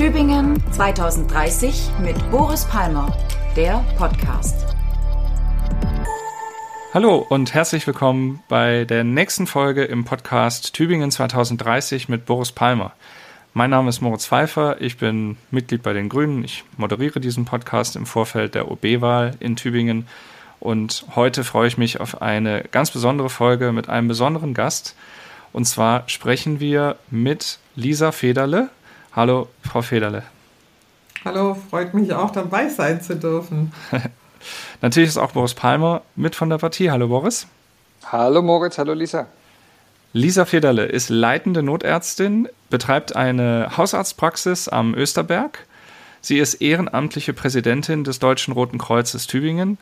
Tübingen 2030 mit Boris Palmer, der Podcast. Hallo und herzlich willkommen bei der nächsten Folge im Podcast Tübingen 2030 mit Boris Palmer. Mein Name ist Moritz Pfeiffer, ich bin Mitglied bei den Grünen, ich moderiere diesen Podcast im Vorfeld der OB-Wahl in Tübingen und heute freue ich mich auf eine ganz besondere Folge mit einem besonderen Gast. Und zwar sprechen wir mit Lisa Federle. Hallo, Frau Federle. Hallo, freut mich auch dabei sein zu dürfen. Natürlich ist auch Boris Palmer mit von der Partie. Hallo Boris. Hallo Moritz, hallo Lisa. Lisa Federle ist leitende Notärztin, betreibt eine Hausarztpraxis am Österberg. Sie ist ehrenamtliche Präsidentin des Deutschen Roten Kreuzes Tübingen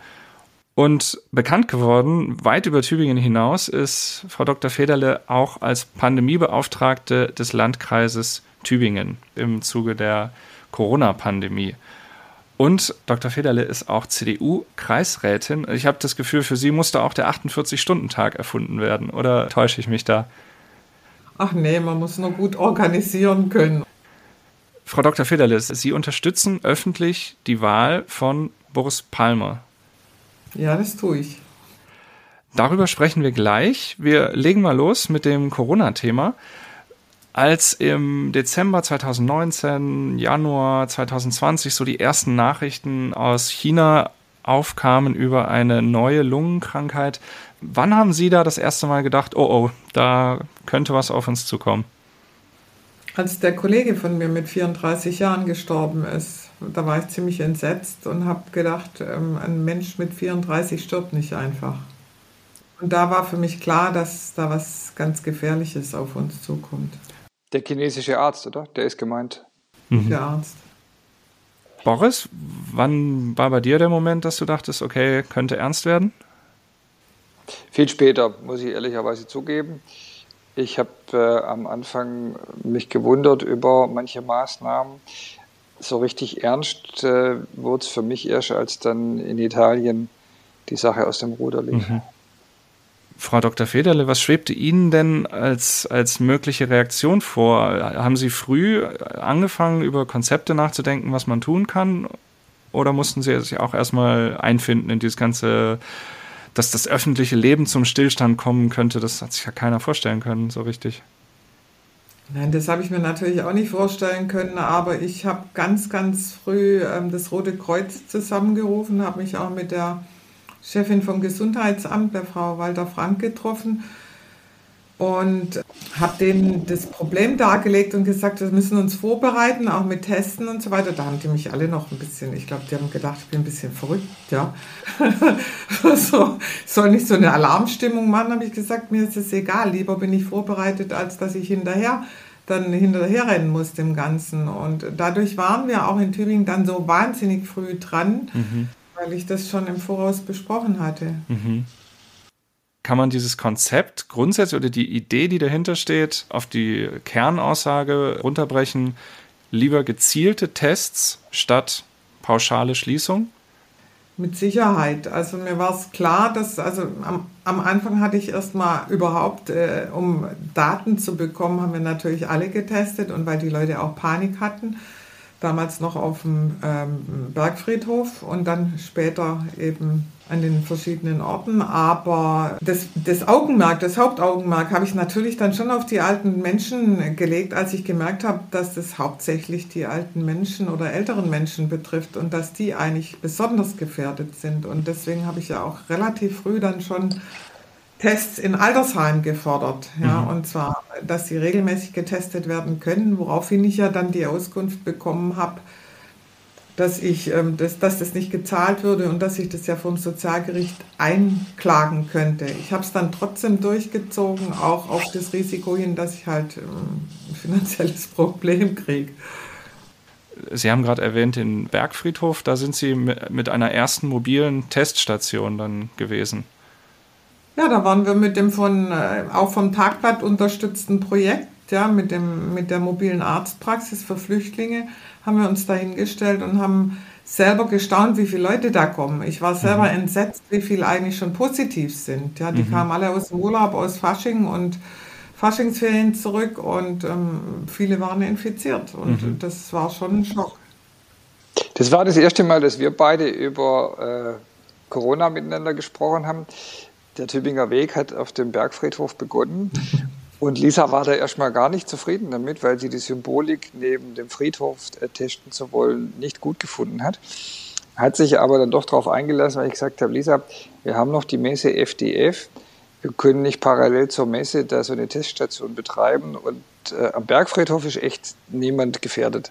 und bekannt geworden, weit über Tübingen hinaus, ist Frau Dr. Federle auch als Pandemiebeauftragte des Landkreises Tübingen im Zuge der Corona-Pandemie. Und Dr. Federle ist auch CDU-Kreisrätin. Ich habe das Gefühl, für sie musste auch der 48-Stunden-Tag erfunden werden. Oder täusche ich mich da? Ach nee, man muss nur gut organisieren können. Frau Dr. Federle, Sie unterstützen öffentlich die Wahl von Boris Palmer ja, das tue ich. Darüber sprechen wir gleich. Wir legen mal los mit dem Corona-Thema. Als im Dezember 2019, Januar 2020 so die ersten Nachrichten aus China aufkamen über eine neue Lungenkrankheit, wann haben Sie da das erste Mal gedacht, oh oh, da könnte was auf uns zukommen? Als der Kollege von mir mit 34 Jahren gestorben ist, da war ich ziemlich entsetzt und habe gedacht, ähm, ein Mensch mit 34 stirbt nicht einfach. Und da war für mich klar, dass da was ganz Gefährliches auf uns zukommt. Der chinesische Arzt, oder? Der ist gemeint. Mhm. Der Arzt. Boris, wann war bei dir der Moment, dass du dachtest, okay, könnte ernst werden? Viel später, muss ich ehrlicherweise zugeben. Ich habe äh, am Anfang mich gewundert über manche Maßnahmen so richtig ernst äh, wurde es für mich erst, als dann in Italien die Sache aus dem Ruder lief. Mhm. Frau Dr. Federle, was schwebte Ihnen denn als, als mögliche Reaktion vor? Haben Sie früh angefangen, über Konzepte nachzudenken, was man tun kann? Oder mussten Sie sich auch erstmal einfinden in dieses ganze, dass das öffentliche Leben zum Stillstand kommen könnte? Das hat sich ja keiner vorstellen können, so richtig. Nein, das habe ich mir natürlich auch nicht vorstellen können, aber ich habe ganz, ganz früh ähm, das Rote Kreuz zusammengerufen, habe mich auch mit der Chefin vom Gesundheitsamt, der Frau Walter Frank, getroffen und habe denen das Problem dargelegt und gesagt, wir müssen uns vorbereiten, auch mit Testen und so weiter. Da haben die mich alle noch ein bisschen, ich glaube, die haben gedacht, ich bin ein bisschen verrückt, ja. so, soll nicht so eine Alarmstimmung machen, habe ich gesagt, mir ist es egal, lieber bin ich vorbereitet, als dass ich hinterher dann hinterher rennen muss dem Ganzen. Und dadurch waren wir auch in Tübingen dann so wahnsinnig früh dran, mhm. Weil ich das schon im Voraus besprochen hatte. Mhm kann man dieses Konzept grundsätzlich oder die Idee, die dahinter steht, auf die Kernaussage runterbrechen, lieber gezielte Tests statt pauschale Schließung? Mit Sicherheit. Also mir war es klar, dass, also am, am Anfang hatte ich erstmal überhaupt, äh, um Daten zu bekommen, haben wir natürlich alle getestet und weil die Leute auch Panik hatten, damals noch auf dem ähm, Bergfriedhof und dann später eben an den verschiedenen Orten. Aber das, das Augenmerk, das Hauptaugenmerk habe ich natürlich dann schon auf die alten Menschen gelegt, als ich gemerkt habe, dass das hauptsächlich die alten Menschen oder älteren Menschen betrifft und dass die eigentlich besonders gefährdet sind. Und deswegen habe ich ja auch relativ früh dann schon Tests in Altersheimen gefordert. Ja, mhm. Und zwar, dass sie regelmäßig getestet werden können, woraufhin ich ja dann die Auskunft bekommen habe, dass, ich, ähm, dass, dass das nicht gezahlt würde und dass ich das ja vom Sozialgericht einklagen könnte. Ich habe es dann trotzdem durchgezogen, auch auf das Risiko hin, dass ich halt ähm, ein finanzielles Problem kriege. Sie haben gerade erwähnt den Bergfriedhof, da sind Sie mit einer ersten mobilen Teststation dann gewesen. Ja, da waren wir mit dem von, äh, auch vom Tagblatt unterstützten Projekt, ja, mit, dem, mit der mobilen Arztpraxis für Flüchtlinge, haben wir uns da hingestellt und haben selber gestaunt, wie viele Leute da kommen. Ich war selber mhm. entsetzt, wie viele eigentlich schon positiv sind. Ja, die mhm. kamen alle aus dem Urlaub, aus Fasching und Faschingsferien zurück und ähm, viele waren infiziert. Und mhm. das war schon ein Schock. Das war das erste Mal, dass wir beide über äh, Corona miteinander gesprochen haben. Der Tübinger Weg hat auf dem Bergfriedhof begonnen. Und Lisa war da erstmal gar nicht zufrieden damit, weil sie die Symbolik neben dem Friedhof testen zu wollen nicht gut gefunden hat. Hat sich aber dann doch darauf eingelassen, weil ich gesagt habe, Lisa, wir haben noch die Messe FDF. Wir können nicht parallel zur Messe da so eine Teststation betreiben. Und äh, am Bergfriedhof ist echt niemand gefährdet.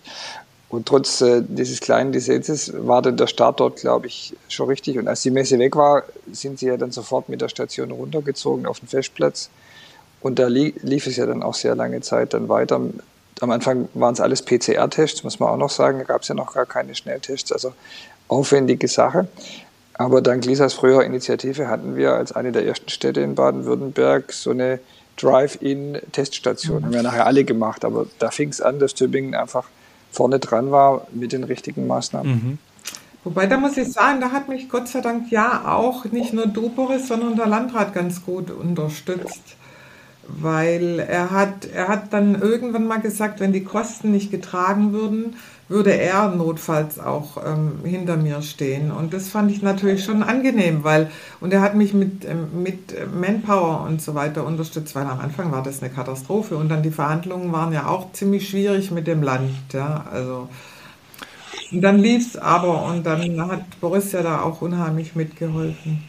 Und trotz äh, dieses kleinen Dissenses war dann der Start dort, glaube ich, schon richtig. Und als die Messe weg war, sind sie ja dann sofort mit der Station runtergezogen auf den Festplatz. Und da li lief es ja dann auch sehr lange Zeit dann weiter. Am Anfang waren es alles PCR-Tests, muss man auch noch sagen. Da gab es ja noch gar keine Schnelltests, also aufwendige Sache. Aber dank Lisas früherer Initiative hatten wir als eine der ersten Städte in Baden-Württemberg so eine Drive-In-Teststation. Haben wir nachher alle gemacht, aber da fing es an, dass Tübingen einfach vorne dran war mit den richtigen Maßnahmen. Mhm. Wobei, da muss ich sagen, da hat mich Gott sei Dank ja auch nicht nur du, Boris, sondern der Landrat ganz gut unterstützt. Weil er hat, er hat dann irgendwann mal gesagt, wenn die Kosten nicht getragen würden, würde er notfalls auch ähm, hinter mir stehen. Und das fand ich natürlich schon angenehm, weil, und er hat mich mit, ähm, mit Manpower und so weiter unterstützt, weil am Anfang war das eine Katastrophe und dann die Verhandlungen waren ja auch ziemlich schwierig mit dem Land. Ja, also, und dann lief es aber und dann hat Boris ja da auch unheimlich mitgeholfen.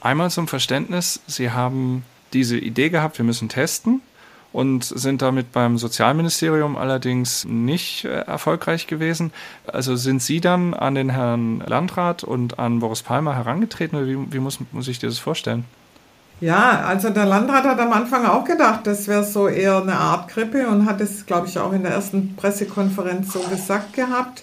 Einmal zum Verständnis, Sie haben diese Idee gehabt, wir müssen testen und sind damit beim Sozialministerium allerdings nicht äh, erfolgreich gewesen. Also sind Sie dann an den Herrn Landrat und an Boris Palmer herangetreten oder wie, wie muss, muss ich dir das vorstellen? Ja, also der Landrat hat am Anfang auch gedacht, das wäre so eher eine Art Grippe und hat es, glaube ich, auch in der ersten Pressekonferenz so gesagt gehabt.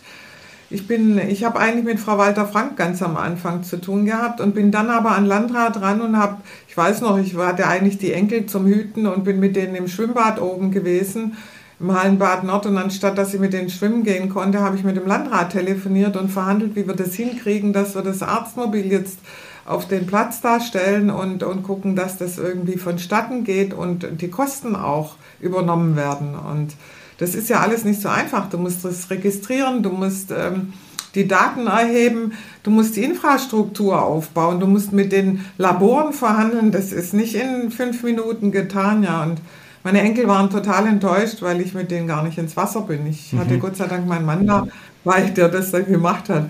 Ich bin, ich habe eigentlich mit Frau Walter Frank ganz am Anfang zu tun gehabt und bin dann aber an Landrat ran und habe, ich weiß noch, ich hatte eigentlich die Enkel zum Hüten und bin mit denen im Schwimmbad oben gewesen, im Hallenbad Nord. Und anstatt, dass ich mit denen schwimmen gehen konnte, habe ich mit dem Landrat telefoniert und verhandelt, wie wir das hinkriegen, dass wir das Arztmobil jetzt auf den Platz darstellen und, und gucken, dass das irgendwie vonstatten geht und die Kosten auch übernommen werden. Und das ist ja alles nicht so einfach. Du musst das registrieren, du musst ähm, die Daten erheben, du musst die Infrastruktur aufbauen, du musst mit den Laboren verhandeln. Das ist nicht in fünf Minuten getan, ja. Und meine Enkel waren total enttäuscht, weil ich mit denen gar nicht ins Wasser bin. Ich mhm. hatte Gott sei Dank meinen Mann da, weil der das dann gemacht hat.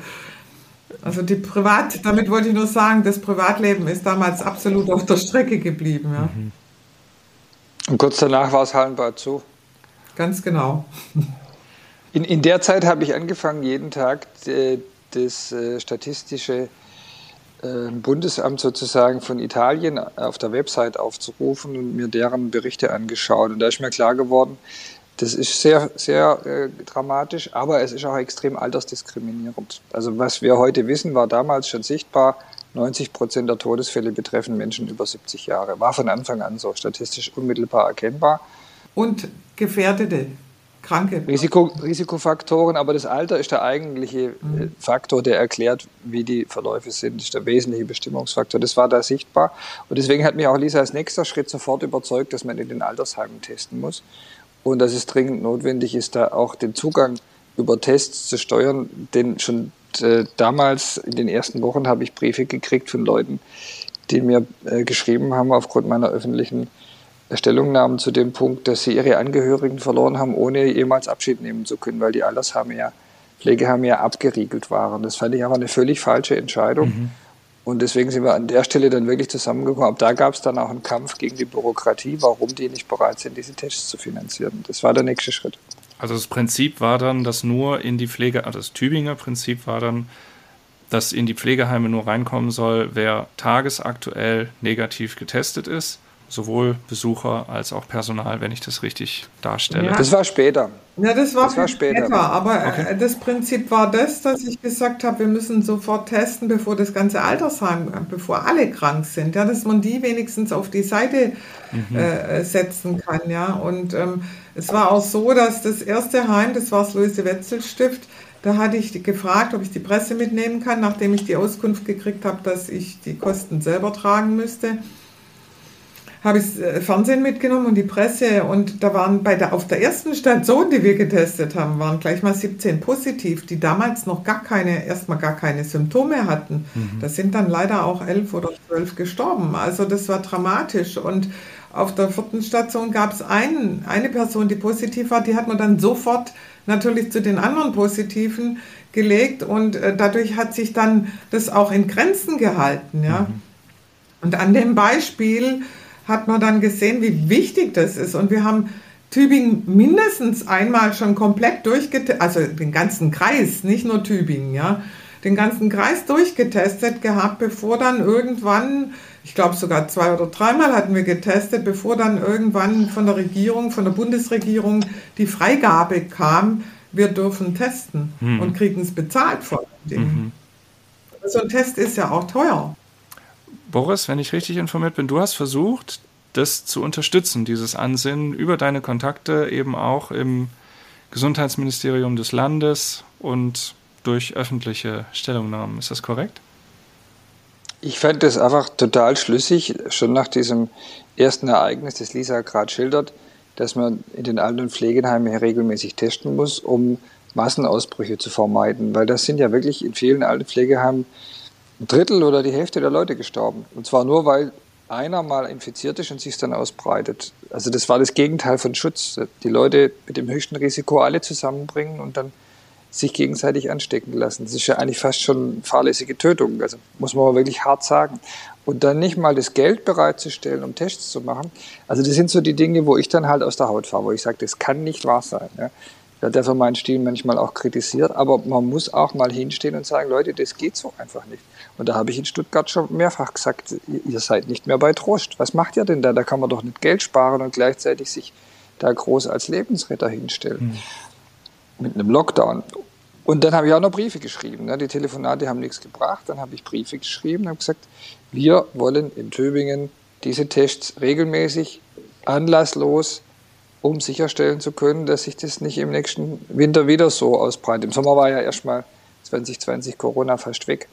Also die Privat, damit wollte ich nur sagen, das Privatleben ist damals absolut auf der Strecke geblieben. Ja. Mhm. Und kurz danach war es Hallenbad zu. Ganz genau. In, in der Zeit habe ich angefangen, jeden Tag äh, das äh, statistische äh, Bundesamt sozusagen von Italien auf der Website aufzurufen und mir deren Berichte angeschaut. Und da ist mir klar geworden, das ist sehr, sehr äh, dramatisch, aber es ist auch extrem altersdiskriminierend. Also was wir heute wissen, war damals schon sichtbar. 90 Prozent der Todesfälle betreffen Menschen über 70 Jahre. War von Anfang an so statistisch unmittelbar erkennbar und gefährdete Kranke. Risiko, Risikofaktoren, aber das Alter ist der eigentliche äh, mhm. Faktor, der erklärt, wie die Verläufe sind. Das ist der wesentliche Bestimmungsfaktor. Das war da sichtbar. Und deswegen hat mich auch Lisa als nächster Schritt sofort überzeugt, dass man in den Altersheimen testen muss. Und dass es dringend notwendig ist, da auch den Zugang über Tests zu steuern. Denn schon äh, damals, in den ersten Wochen, habe ich Briefe gekriegt von Leuten, die mir äh, geschrieben haben aufgrund meiner öffentlichen Stellungnahmen zu dem Punkt, dass sie ihre Angehörigen verloren haben, ohne jemals Abschied nehmen zu können, weil die Altersheime ja, Pflegeheime ja abgeriegelt waren. Das fand ich aber eine völlig falsche Entscheidung. Mhm. Und deswegen sind wir an der Stelle dann wirklich zusammengekommen. Aber da gab es dann auch einen Kampf gegen die Bürokratie, warum die nicht bereit sind, diese Tests zu finanzieren. Das war der nächste Schritt. Also das Prinzip war dann, dass nur in die Pflege, also das Tübinger Prinzip war dann, dass in die Pflegeheime nur reinkommen soll, wer tagesaktuell negativ getestet ist sowohl Besucher als auch Personal, wenn ich das richtig darstelle. Ja. Das war später. Ja, das war, das war später. später. Aber äh, okay. das Prinzip war das, dass ich gesagt habe, wir müssen sofort testen, bevor das ganze Altersheim, bevor alle krank sind, ja, dass man die wenigstens auf die Seite mhm. äh, setzen kann, ja. Und ähm, es war auch so, dass das erste Heim, das war das Luise Wetzel Stift, da hatte ich gefragt, ob ich die Presse mitnehmen kann, nachdem ich die Auskunft gekriegt habe, dass ich die Kosten selber tragen müsste habe ich äh, Fernsehen mitgenommen und die Presse und da waren bei der, auf der ersten Station, die wir getestet haben, waren gleich mal 17 positiv, die damals noch gar keine, erstmal gar keine Symptome hatten. Mhm. Da sind dann leider auch elf oder zwölf gestorben. Also das war dramatisch und auf der vierten Station gab es ein, eine Person, die positiv war, die hat man dann sofort natürlich zu den anderen Positiven gelegt und äh, dadurch hat sich dann das auch in Grenzen gehalten. Ja? Mhm. Und an dem Beispiel hat man dann gesehen, wie wichtig das ist. Und wir haben Tübingen mindestens einmal schon komplett durchgetestet, also den ganzen Kreis, nicht nur Tübingen, ja, den ganzen Kreis durchgetestet gehabt, bevor dann irgendwann, ich glaube sogar zwei oder dreimal hatten wir getestet, bevor dann irgendwann von der Regierung, von der Bundesregierung die Freigabe kam, wir dürfen testen hm. und kriegen es bezahlt vor Dingen. Mhm. So ein Test ist ja auch teuer. Boris, wenn ich richtig informiert bin, du hast versucht, das zu unterstützen, dieses Ansinnen über deine Kontakte eben auch im Gesundheitsministerium des Landes und durch öffentliche Stellungnahmen. Ist das korrekt? Ich fand das einfach total schlüssig, schon nach diesem ersten Ereignis, das Lisa gerade schildert, dass man in den Alten- und Pflegeheimen regelmäßig testen muss, um Massenausbrüche zu vermeiden. Weil das sind ja wirklich in vielen Alten- und Pflegeheimen Drittel oder die Hälfte der Leute gestorben. Und zwar nur, weil einer mal infiziert ist und sich dann ausbreitet. Also das war das Gegenteil von Schutz. Die Leute mit dem höchsten Risiko alle zusammenbringen und dann sich gegenseitig anstecken lassen. Das ist ja eigentlich fast schon fahrlässige Tötung. Also muss man mal wirklich hart sagen. Und dann nicht mal das Geld bereitzustellen, um Tests zu machen. Also das sind so die Dinge, wo ich dann halt aus der Haut fahre, wo ich sage, das kann nicht wahr sein. Ja werde dafür meinen Stil manchmal auch kritisiert, aber man muss auch mal hinstehen und sagen, Leute, das geht so einfach nicht. Und da habe ich in Stuttgart schon mehrfach gesagt, ihr seid nicht mehr bei Trost. Was macht ihr denn da? Da kann man doch nicht Geld sparen und gleichzeitig sich da groß als Lebensretter hinstellen. Mhm. Mit einem Lockdown. Und dann habe ich auch noch Briefe geschrieben. Ne? Die Telefonate haben nichts gebracht. Dann habe ich Briefe geschrieben und habe gesagt, wir wollen in Tübingen diese Tests regelmäßig, anlasslos, um sicherstellen zu können, dass sich das nicht im nächsten Winter wieder so ausbreitet. Im Sommer war ja erstmal 2020 Corona fast weg.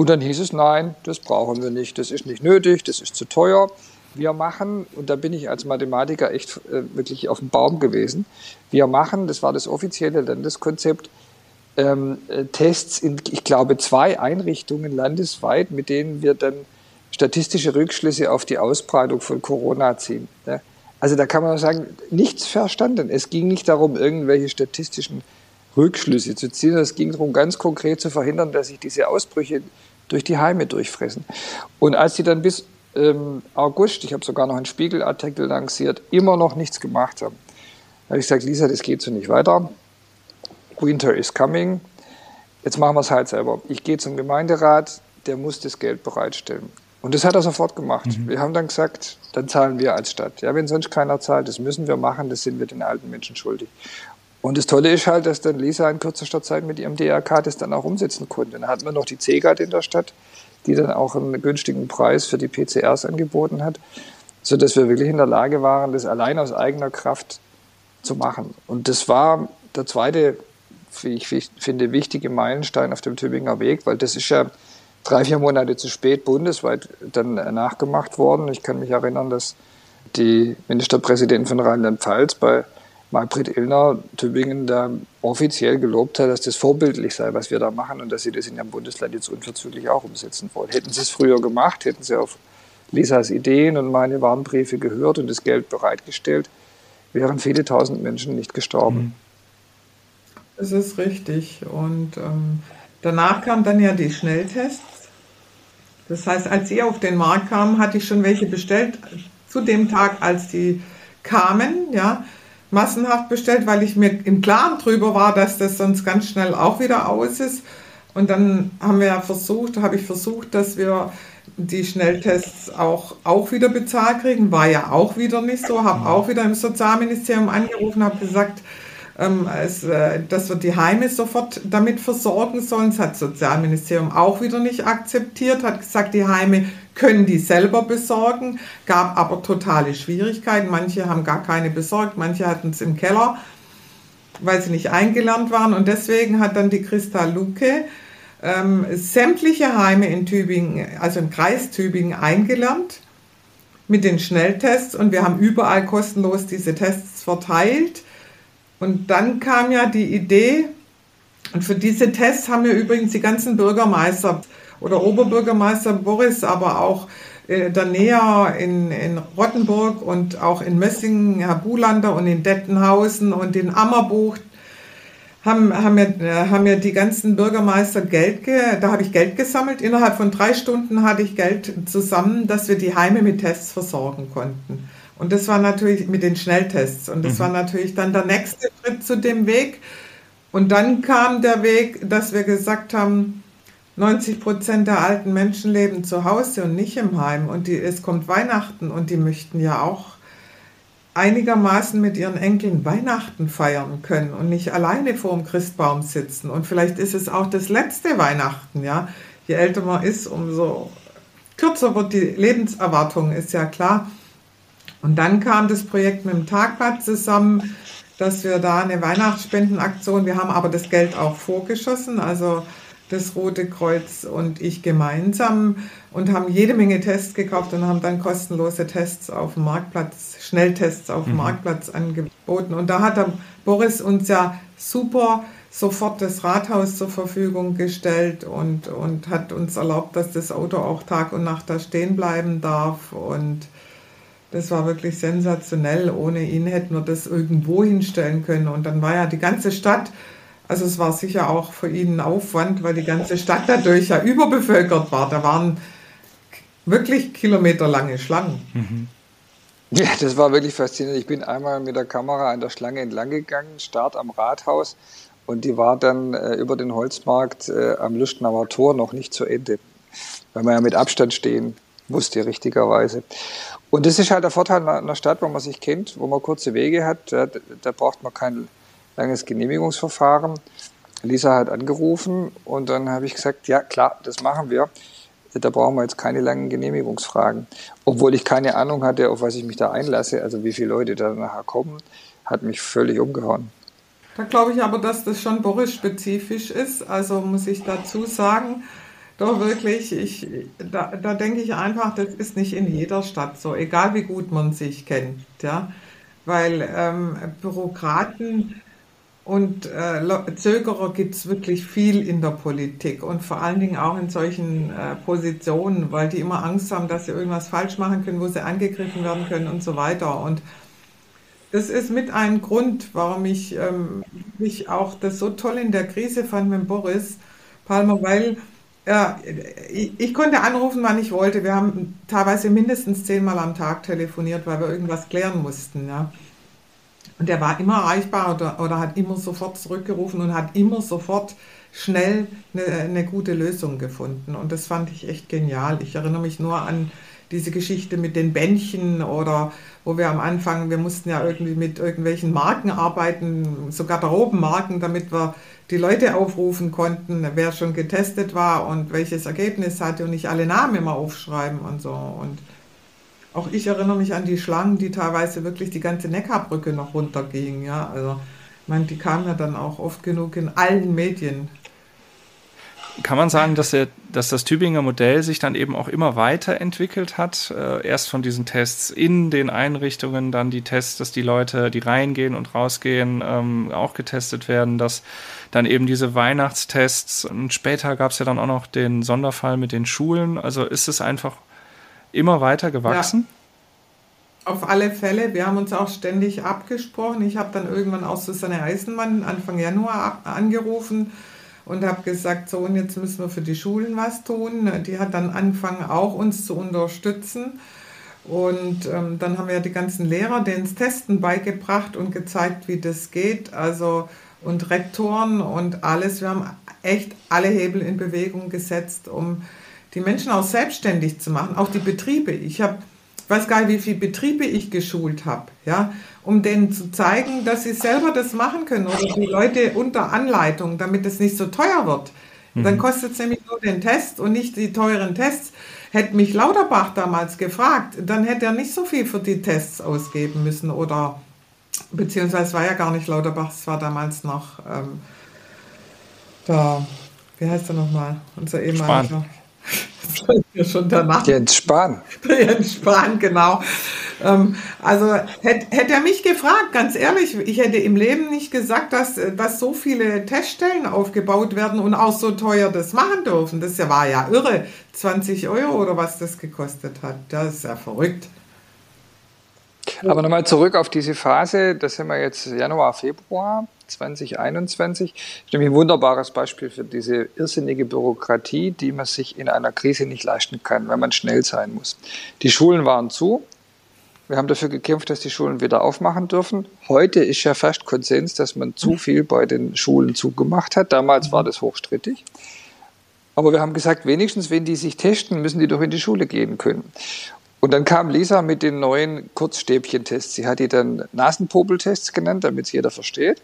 Und dann hieß es, nein, das brauchen wir nicht, das ist nicht nötig, das ist zu teuer. Wir machen, und da bin ich als Mathematiker echt äh, wirklich auf dem Baum gewesen, wir machen, das war das offizielle Landeskonzept, ähm, äh, Tests in, ich glaube, zwei Einrichtungen landesweit, mit denen wir dann statistische Rückschlüsse auf die Ausbreitung von Corona ziehen. Ne? Also da kann man sagen, nichts verstanden. Es ging nicht darum, irgendwelche statistischen Rückschlüsse zu ziehen. Es ging darum, ganz konkret zu verhindern, dass sich diese Ausbrüche durch die Heime durchfressen. Und als sie dann bis ähm, August, ich habe sogar noch einen Spiegelartikel lanciert, immer noch nichts gemacht haben, habe ich gesagt, Lisa, das geht so nicht weiter. Winter is coming. Jetzt machen wir es halt selber. Ich gehe zum Gemeinderat, der muss das Geld bereitstellen. Und das hat er sofort gemacht. Mhm. Wir haben dann gesagt, dann zahlen wir als Stadt. Ja, wenn sonst keiner zahlt, das müssen wir machen, das sind wir den alten Menschen schuldig. Und das Tolle ist halt, dass dann Lisa in kürzester Zeit mit ihrem DRK das dann auch umsetzen konnte. Dann hatten wir noch die CEGAT in der Stadt, die dann auch einen günstigen Preis für die PCRs angeboten hat, sodass wir wirklich in der Lage waren, das allein aus eigener Kraft zu machen. Und das war der zweite, wie ich finde, wichtige Meilenstein auf dem Tübinger Weg, weil das ist ja drei, vier Monate zu spät bundesweit dann nachgemacht worden. Ich kann mich erinnern, dass die Ministerpräsidentin von Rheinland-Pfalz bei Margret Illner Tübingen da offiziell gelobt hat, dass das vorbildlich sei, was wir da machen und dass sie das in ihrem Bundesland jetzt unverzüglich auch umsetzen wollen. Hätten sie es früher gemacht, hätten sie auf Lisas Ideen und meine Warnbriefe gehört und das Geld bereitgestellt, wären viele tausend Menschen nicht gestorben. Das ist richtig. Und ähm, danach kamen dann ja die Schnelltests. Das heißt, als sie auf den Markt kamen, hatte ich schon welche bestellt. Zu dem Tag, als die kamen, ja, massenhaft bestellt, weil ich mir im Klaren drüber war, dass das sonst ganz schnell auch wieder aus ist. Und dann haben wir ja versucht, habe ich versucht, dass wir die Schnelltests auch, auch wieder bezahlt kriegen. War ja auch wieder nicht so. Habe auch wieder im Sozialministerium angerufen, habe gesagt, ähm, es, äh, dass wir die Heime sofort damit versorgen sollen. Das hat das Sozialministerium auch wieder nicht akzeptiert, hat gesagt, die Heime können die selber besorgen, gab aber totale Schwierigkeiten. Manche haben gar keine besorgt, manche hatten es im Keller, weil sie nicht eingelernt waren. Und deswegen hat dann die Christa Luke ähm, sämtliche Heime in Tübingen, also im Kreis Tübingen, eingelernt mit den Schnelltests und wir haben überall kostenlos diese Tests verteilt. Und dann kam ja die Idee, und für diese Tests haben wir übrigens die ganzen Bürgermeister oder Oberbürgermeister Boris, aber auch äh, Näher in, in Rottenburg und auch in Messingen, Herr Bulander und in Dettenhausen und in Ammerbucht haben, haben, mir, äh, haben mir die ganzen Bürgermeister Geld, ge, da habe ich Geld gesammelt. Innerhalb von drei Stunden hatte ich Geld zusammen, dass wir die Heime mit Tests versorgen konnten. Und das war natürlich mit den Schnelltests. Und das mhm. war natürlich dann der nächste Schritt zu dem Weg. Und dann kam der Weg, dass wir gesagt haben, 90 Prozent der alten Menschen leben zu Hause und nicht im Heim. Und die, es kommt Weihnachten und die möchten ja auch einigermaßen mit ihren Enkeln Weihnachten feiern können und nicht alleine vor dem Christbaum sitzen. Und vielleicht ist es auch das letzte Weihnachten, ja. Je älter man ist, umso kürzer wird die Lebenserwartung, ist ja klar. Und dann kam das Projekt mit dem Tagblatt zusammen, dass wir da eine Weihnachtsspendenaktion, wir haben aber das Geld auch vorgeschossen, also das Rote Kreuz und ich gemeinsam und haben jede Menge Tests gekauft und haben dann kostenlose Tests auf dem Marktplatz, Schnelltests auf dem mhm. Marktplatz angeboten. Und da hat der Boris uns ja super sofort das Rathaus zur Verfügung gestellt und, und hat uns erlaubt, dass das Auto auch Tag und Nacht da stehen bleiben darf. Und das war wirklich sensationell. Ohne ihn hätten wir das irgendwo hinstellen können. Und dann war ja die ganze Stadt also es war sicher auch für ihn ein Aufwand, weil die ganze Stadt dadurch ja überbevölkert war. Da waren wirklich kilometerlange Schlangen. Mhm. Ja, das war wirklich faszinierend. Ich bin einmal mit der Kamera an der Schlange entlang gegangen, Start am Rathaus und die war dann äh, über den Holzmarkt äh, am Lüstenauer Tor noch nicht zu Ende, weil man ja mit Abstand stehen musste, richtigerweise. Und das ist halt der Vorteil einer Stadt, wo man sich kennt, wo man kurze Wege hat. Da, da braucht man kein langes Genehmigungsverfahren. Lisa hat angerufen und dann habe ich gesagt, ja klar, das machen wir. Da brauchen wir jetzt keine langen Genehmigungsfragen. Obwohl ich keine Ahnung hatte, auf was ich mich da einlasse, also wie viele Leute da nachher kommen, hat mich völlig umgehauen. Da glaube ich aber, dass das schon Boris-spezifisch ist. Also muss ich dazu sagen, doch wirklich, ich, da, da denke ich einfach, das ist nicht in jeder Stadt so, egal wie gut man sich kennt. Ja? Weil ähm, Bürokraten und äh, Zögerer gibt es wirklich viel in der Politik und vor allen Dingen auch in solchen äh, Positionen, weil die immer Angst haben, dass sie irgendwas falsch machen können, wo sie angegriffen werden können und so weiter. Und das ist mit ein Grund, warum ich, ähm, ich auch das so toll in der Krise fand mit Boris Palmer, weil ja, ich, ich, konnte anrufen, wann ich wollte. Wir haben teilweise mindestens zehnmal am Tag telefoniert, weil wir irgendwas klären mussten. Ja. Und der war immer erreichbar oder, oder hat immer sofort zurückgerufen und hat immer sofort schnell eine, eine gute Lösung gefunden. Und das fand ich echt genial. Ich erinnere mich nur an diese Geschichte mit den Bändchen oder wo wir am Anfang, wir mussten ja irgendwie mit irgendwelchen Marken arbeiten, so Garderobenmarken, damit wir die Leute aufrufen konnten, wer schon getestet war und welches Ergebnis hatte und nicht alle Namen immer aufschreiben und so. Und auch ich erinnere mich an die Schlangen, die teilweise wirklich die ganze Neckarbrücke noch runtergingen. Ja, also ich meine, die kamen ja dann auch oft genug in allen Medien. Kann man sagen, dass, der, dass das Tübinger Modell sich dann eben auch immer weiterentwickelt hat? Äh, erst von diesen Tests in den Einrichtungen, dann die Tests, dass die Leute, die reingehen und rausgehen, ähm, auch getestet werden, dass dann eben diese Weihnachtstests und später gab es ja dann auch noch den Sonderfall mit den Schulen. Also ist es einfach immer weiter gewachsen? Ja, auf alle Fälle. Wir haben uns auch ständig abgesprochen. Ich habe dann irgendwann auch Susanne Eisenmann Anfang Januar angerufen und habe gesagt, so und jetzt müssen wir für die Schulen was tun. Die hat dann angefangen auch uns zu unterstützen. Und ähm, dann haben wir die ganzen Lehrer denen Testen beigebracht und gezeigt, wie das geht. Also und Rektoren und alles. Wir haben echt alle Hebel in Bewegung gesetzt, um die Menschen auch selbstständig zu machen, auch die Betriebe. Ich habe, weiß gar nicht, wie viele Betriebe ich geschult habe, ja, um denen zu zeigen, dass sie selber das machen können oder die Leute unter Anleitung, damit es nicht so teuer wird. Mhm. Dann kostet es nämlich nur den Test und nicht die teuren Tests. Hätte mich Lauterbach damals gefragt, dann hätte er nicht so viel für die Tests ausgeben müssen oder beziehungsweise war ja gar nicht Lauterbach, es war damals noch ähm, da, wie heißt er nochmal, unser ehemaliger. Schon danach. Jens Spahn. Jens Spahn, genau. Ähm, also hätte hätt er mich gefragt, ganz ehrlich, ich hätte im Leben nicht gesagt, dass, dass so viele Teststellen aufgebaut werden und auch so teuer das machen dürfen. Das war ja irre. 20 Euro oder was das gekostet hat. Das ist ja verrückt. Aber nochmal zurück auf diese Phase, das sind wir jetzt Januar, Februar 2021. Das ist nämlich ein wunderbares Beispiel für diese irrsinnige Bürokratie, die man sich in einer Krise nicht leisten kann, weil man schnell sein muss. Die Schulen waren zu. Wir haben dafür gekämpft, dass die Schulen wieder aufmachen dürfen. Heute ist ja fast Konsens, dass man zu viel bei den Schulen zugemacht hat. Damals war das hochstrittig. Aber wir haben gesagt, wenigstens wenn die sich testen, müssen die doch in die Schule gehen können. Und dann kam Lisa mit den neuen Kurzstäbchentests. Sie hat die dann Nasenpopeltests genannt, damit es jeder versteht.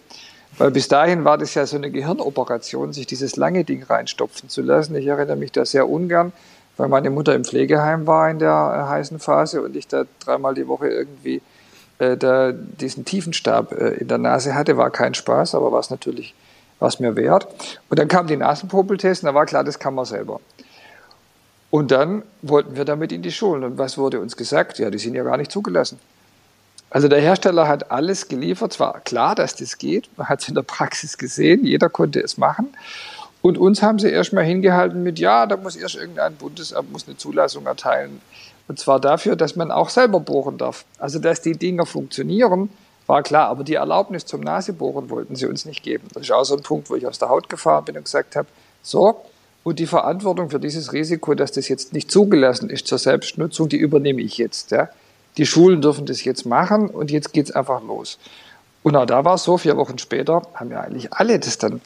Weil bis dahin war das ja so eine Gehirnoperation, sich dieses lange Ding reinstopfen zu lassen. Ich erinnere mich da sehr ungern, weil meine Mutter im Pflegeheim war in der äh, heißen Phase und ich da dreimal die Woche irgendwie äh, da diesen Tiefenstab äh, in der Nase hatte. War kein Spaß, aber war es natürlich was mir wert. Und dann kam die Nasenpopeltest und da war klar, das kann man selber. Und dann wollten wir damit in die Schulen. Und was wurde uns gesagt? Ja, die sind ja gar nicht zugelassen. Also der Hersteller hat alles geliefert. Es war klar, dass das geht. Man hat es in der Praxis gesehen. Jeder konnte es machen. Und uns haben sie erstmal hingehalten mit, ja, da muss erst irgendein Bundesamt muss eine Zulassung erteilen. Und zwar dafür, dass man auch selber bohren darf. Also, dass die Dinger funktionieren, war klar. Aber die Erlaubnis zum Nasebohren wollten sie uns nicht geben. Das ist auch so ein Punkt, wo ich aus der Haut gefahren bin und gesagt habe, so, und die Verantwortung für dieses Risiko, dass das jetzt nicht zugelassen ist zur Selbstnutzung, die übernehme ich jetzt. Ja. Die Schulen dürfen das jetzt machen und jetzt geht es einfach los. Und auch da war es so, vier Wochen später haben ja eigentlich alle das dann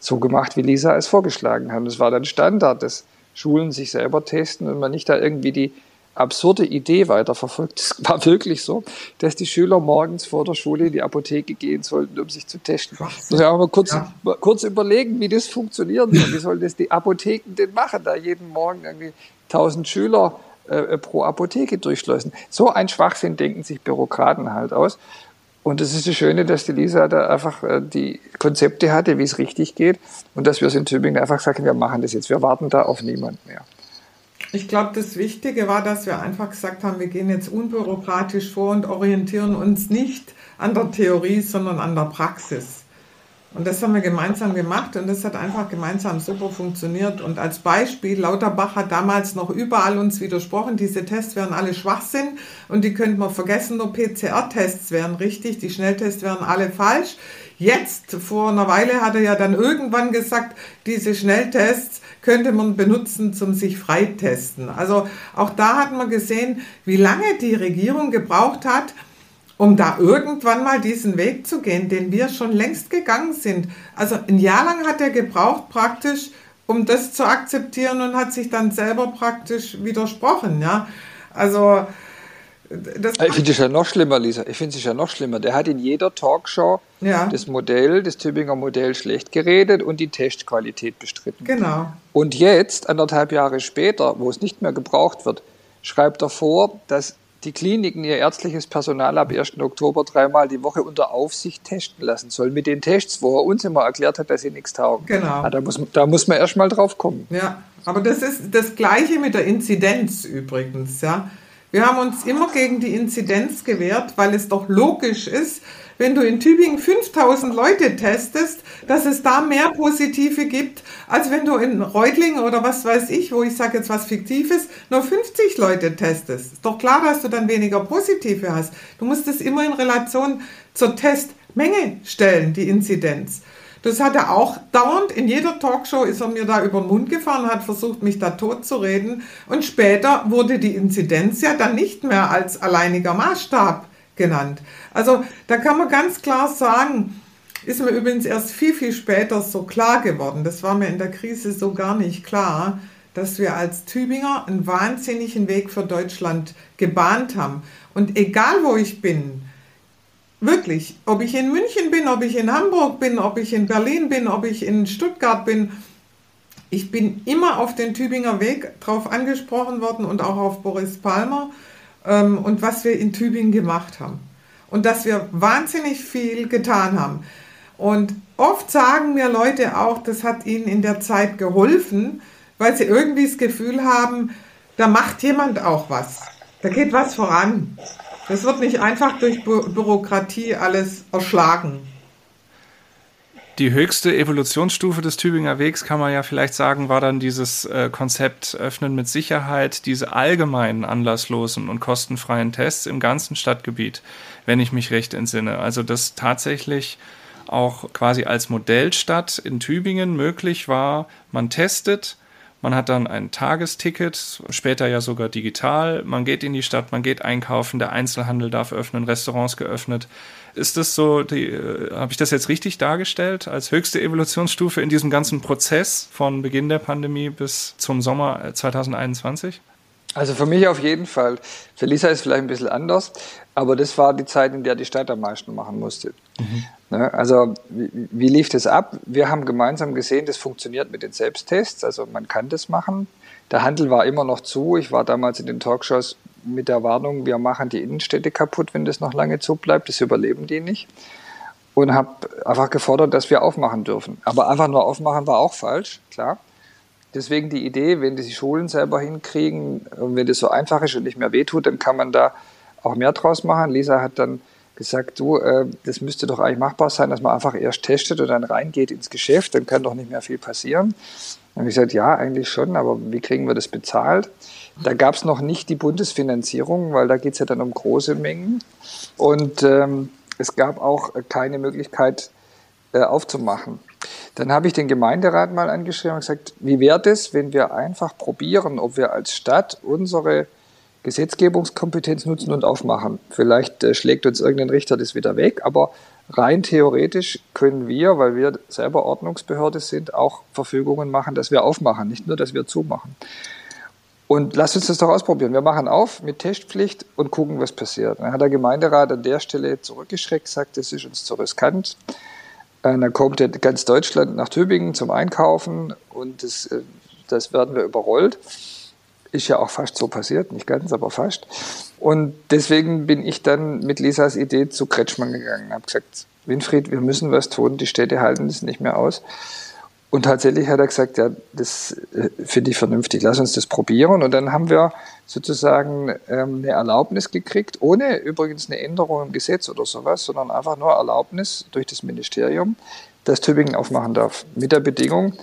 so gemacht, wie Lisa es vorgeschlagen hat. Es war dann Standard, dass Schulen sich selber testen und man nicht da irgendwie die absurde Idee weiterverfolgt. Es war wirklich so, dass die Schüler morgens vor der Schule in die Apotheke gehen sollten, um sich zu testen. Muss ja auch mal kurz, ja. kurz überlegen, wie das funktionieren soll. Wie sollen das die Apotheken denn machen, da jeden Morgen irgendwie 1000 Schüler äh, pro Apotheke durchschleusen. So ein Schwachsinn denken sich Bürokraten halt aus. Und das ist das Schöne, dass die Lisa da einfach äh, die Konzepte hatte, wie es richtig geht. Und dass wir es in Tübingen einfach sagen, wir machen das jetzt. Wir warten da auf niemanden mehr. Ich glaube, das Wichtige war, dass wir einfach gesagt haben, wir gehen jetzt unbürokratisch vor und orientieren uns nicht an der Theorie, sondern an der Praxis. Und das haben wir gemeinsam gemacht und das hat einfach gemeinsam super funktioniert. Und als Beispiel, Lauterbach hat damals noch überall uns widersprochen, diese Tests wären alle Schwachsinn und die könnte man vergessen, nur PCR-Tests wären richtig, die Schnelltests wären alle falsch. Jetzt, vor einer Weile, hat er ja dann irgendwann gesagt, diese Schnelltests könnte man benutzen zum sich freitesten. Also auch da hat man gesehen, wie lange die Regierung gebraucht hat, um da irgendwann mal diesen Weg zu gehen, den wir schon längst gegangen sind. Also ein Jahr lang hat er gebraucht praktisch, um das zu akzeptieren und hat sich dann selber praktisch widersprochen. Ja, also ich finde es ja noch schlimmer, Lisa. Ich finde es ja noch schlimmer. Der hat in jeder Talkshow ja. das Modell, das Tübinger Modell schlecht geredet und die Testqualität bestritten. Genau. Und jetzt, anderthalb Jahre später, wo es nicht mehr gebraucht wird, schreibt er vor, dass die Kliniken ihr ärztliches Personal ab 1. Oktober dreimal die Woche unter Aufsicht testen lassen sollen. Mit den Tests, wo er uns immer erklärt hat, dass sie nichts taugen. Genau. Ja, ah, da, muss, da muss man erst mal drauf kommen. Ja, aber das ist das Gleiche mit der Inzidenz übrigens. Ja. Wir haben uns immer gegen die Inzidenz gewehrt, weil es doch logisch ist, wenn du in Tübingen 5000 Leute testest, dass es da mehr Positive gibt, als wenn du in Reutlingen oder was weiß ich, wo ich sage jetzt was Fiktives, nur 50 Leute testest. Ist doch klar, dass du dann weniger Positive hast. Du musst es immer in Relation zur Testmenge stellen, die Inzidenz. Das hat er auch dauernd. In jeder Talkshow ist er mir da über den Mund gefahren, hat versucht, mich da tot zu reden. Und später wurde die Inzidenz ja dann nicht mehr als alleiniger Maßstab genannt. Also da kann man ganz klar sagen, ist mir übrigens erst viel, viel später so klar geworden. Das war mir in der Krise so gar nicht klar, dass wir als Tübinger einen wahnsinnigen Weg für Deutschland gebahnt haben. Und egal wo ich bin, Wirklich. Ob ich in München bin, ob ich in Hamburg bin, ob ich in Berlin bin, ob ich in Stuttgart bin. Ich bin immer auf den Tübinger Weg drauf angesprochen worden und auch auf Boris Palmer ähm, und was wir in Tübingen gemacht haben. Und dass wir wahnsinnig viel getan haben. Und oft sagen mir Leute auch, das hat ihnen in der Zeit geholfen, weil sie irgendwie das Gefühl haben, da macht jemand auch was. Da geht was voran. Das wird nicht einfach durch Bü Bürokratie alles erschlagen. Die höchste Evolutionsstufe des Tübinger Wegs, kann man ja vielleicht sagen, war dann dieses äh, Konzept Öffnen mit Sicherheit, diese allgemeinen, anlasslosen und kostenfreien Tests im ganzen Stadtgebiet, wenn ich mich recht entsinne. Also dass tatsächlich auch quasi als Modellstadt in Tübingen möglich war, man testet, man hat dann ein Tagesticket, später ja sogar digital. Man geht in die Stadt, man geht einkaufen, der Einzelhandel darf öffnen, Restaurants geöffnet. Ist das so, äh, habe ich das jetzt richtig dargestellt, als höchste Evolutionsstufe in diesem ganzen Prozess von Beginn der Pandemie bis zum Sommer 2021? Also für mich auf jeden Fall. Für Lisa ist es vielleicht ein bisschen anders, aber das war die Zeit, in der die Stadt am meisten machen musste. Mhm. Ne? Also wie, lief das ab? Wir haben gemeinsam gesehen, das funktioniert mit den Selbsttests, also man kann das machen. Der Handel war immer noch zu. Ich war damals in den Talkshows mit der Warnung, wir machen die Innenstädte kaputt, wenn das noch lange zu bleibt, das überleben die nicht. Und habe einfach gefordert, dass wir aufmachen dürfen. Aber einfach nur aufmachen war auch falsch, klar. Deswegen die Idee, wenn die Schulen selber hinkriegen und wenn das so einfach ist und nicht mehr wehtut, dann kann man da auch mehr draus machen. Lisa hat dann gesagt, du, äh, das müsste doch eigentlich machbar sein, dass man einfach erst testet und dann reingeht ins Geschäft, dann kann doch nicht mehr viel passieren. Dann habe ich gesagt, ja, eigentlich schon, aber wie kriegen wir das bezahlt? Da gab es noch nicht die Bundesfinanzierung, weil da geht es ja dann um große Mengen. Und ähm, es gab auch keine Möglichkeit äh, aufzumachen. Dann habe ich den Gemeinderat mal angeschrieben und gesagt, wie wäre das, wenn wir einfach probieren, ob wir als Stadt unsere Gesetzgebungskompetenz nutzen und aufmachen. Vielleicht äh, schlägt uns irgendein Richter das wieder weg, aber rein theoretisch können wir, weil wir selber Ordnungsbehörde sind, auch Verfügungen machen, dass wir aufmachen, nicht nur, dass wir zumachen. Und lasst uns das doch ausprobieren. Wir machen auf mit Testpflicht und gucken, was passiert. Dann hat der Gemeinderat an der Stelle zurückgeschreckt, sagt, das ist uns zu riskant. Äh, dann kommt ganz Deutschland nach Tübingen zum Einkaufen und das, äh, das werden wir überrollt. Ist ja auch fast so passiert, nicht ganz, aber fast. Und deswegen bin ich dann mit Lisas Idee zu Kretschmann gegangen. Habe gesagt, Winfried, wir müssen was tun, die Städte halten das nicht mehr aus. Und tatsächlich hat er gesagt, ja, das äh, finde ich vernünftig, lass uns das probieren. Und dann haben wir sozusagen ähm, eine Erlaubnis gekriegt, ohne übrigens eine Änderung im Gesetz oder sowas, sondern einfach nur Erlaubnis durch das Ministerium, dass Tübingen aufmachen darf. Mit der Bedingung,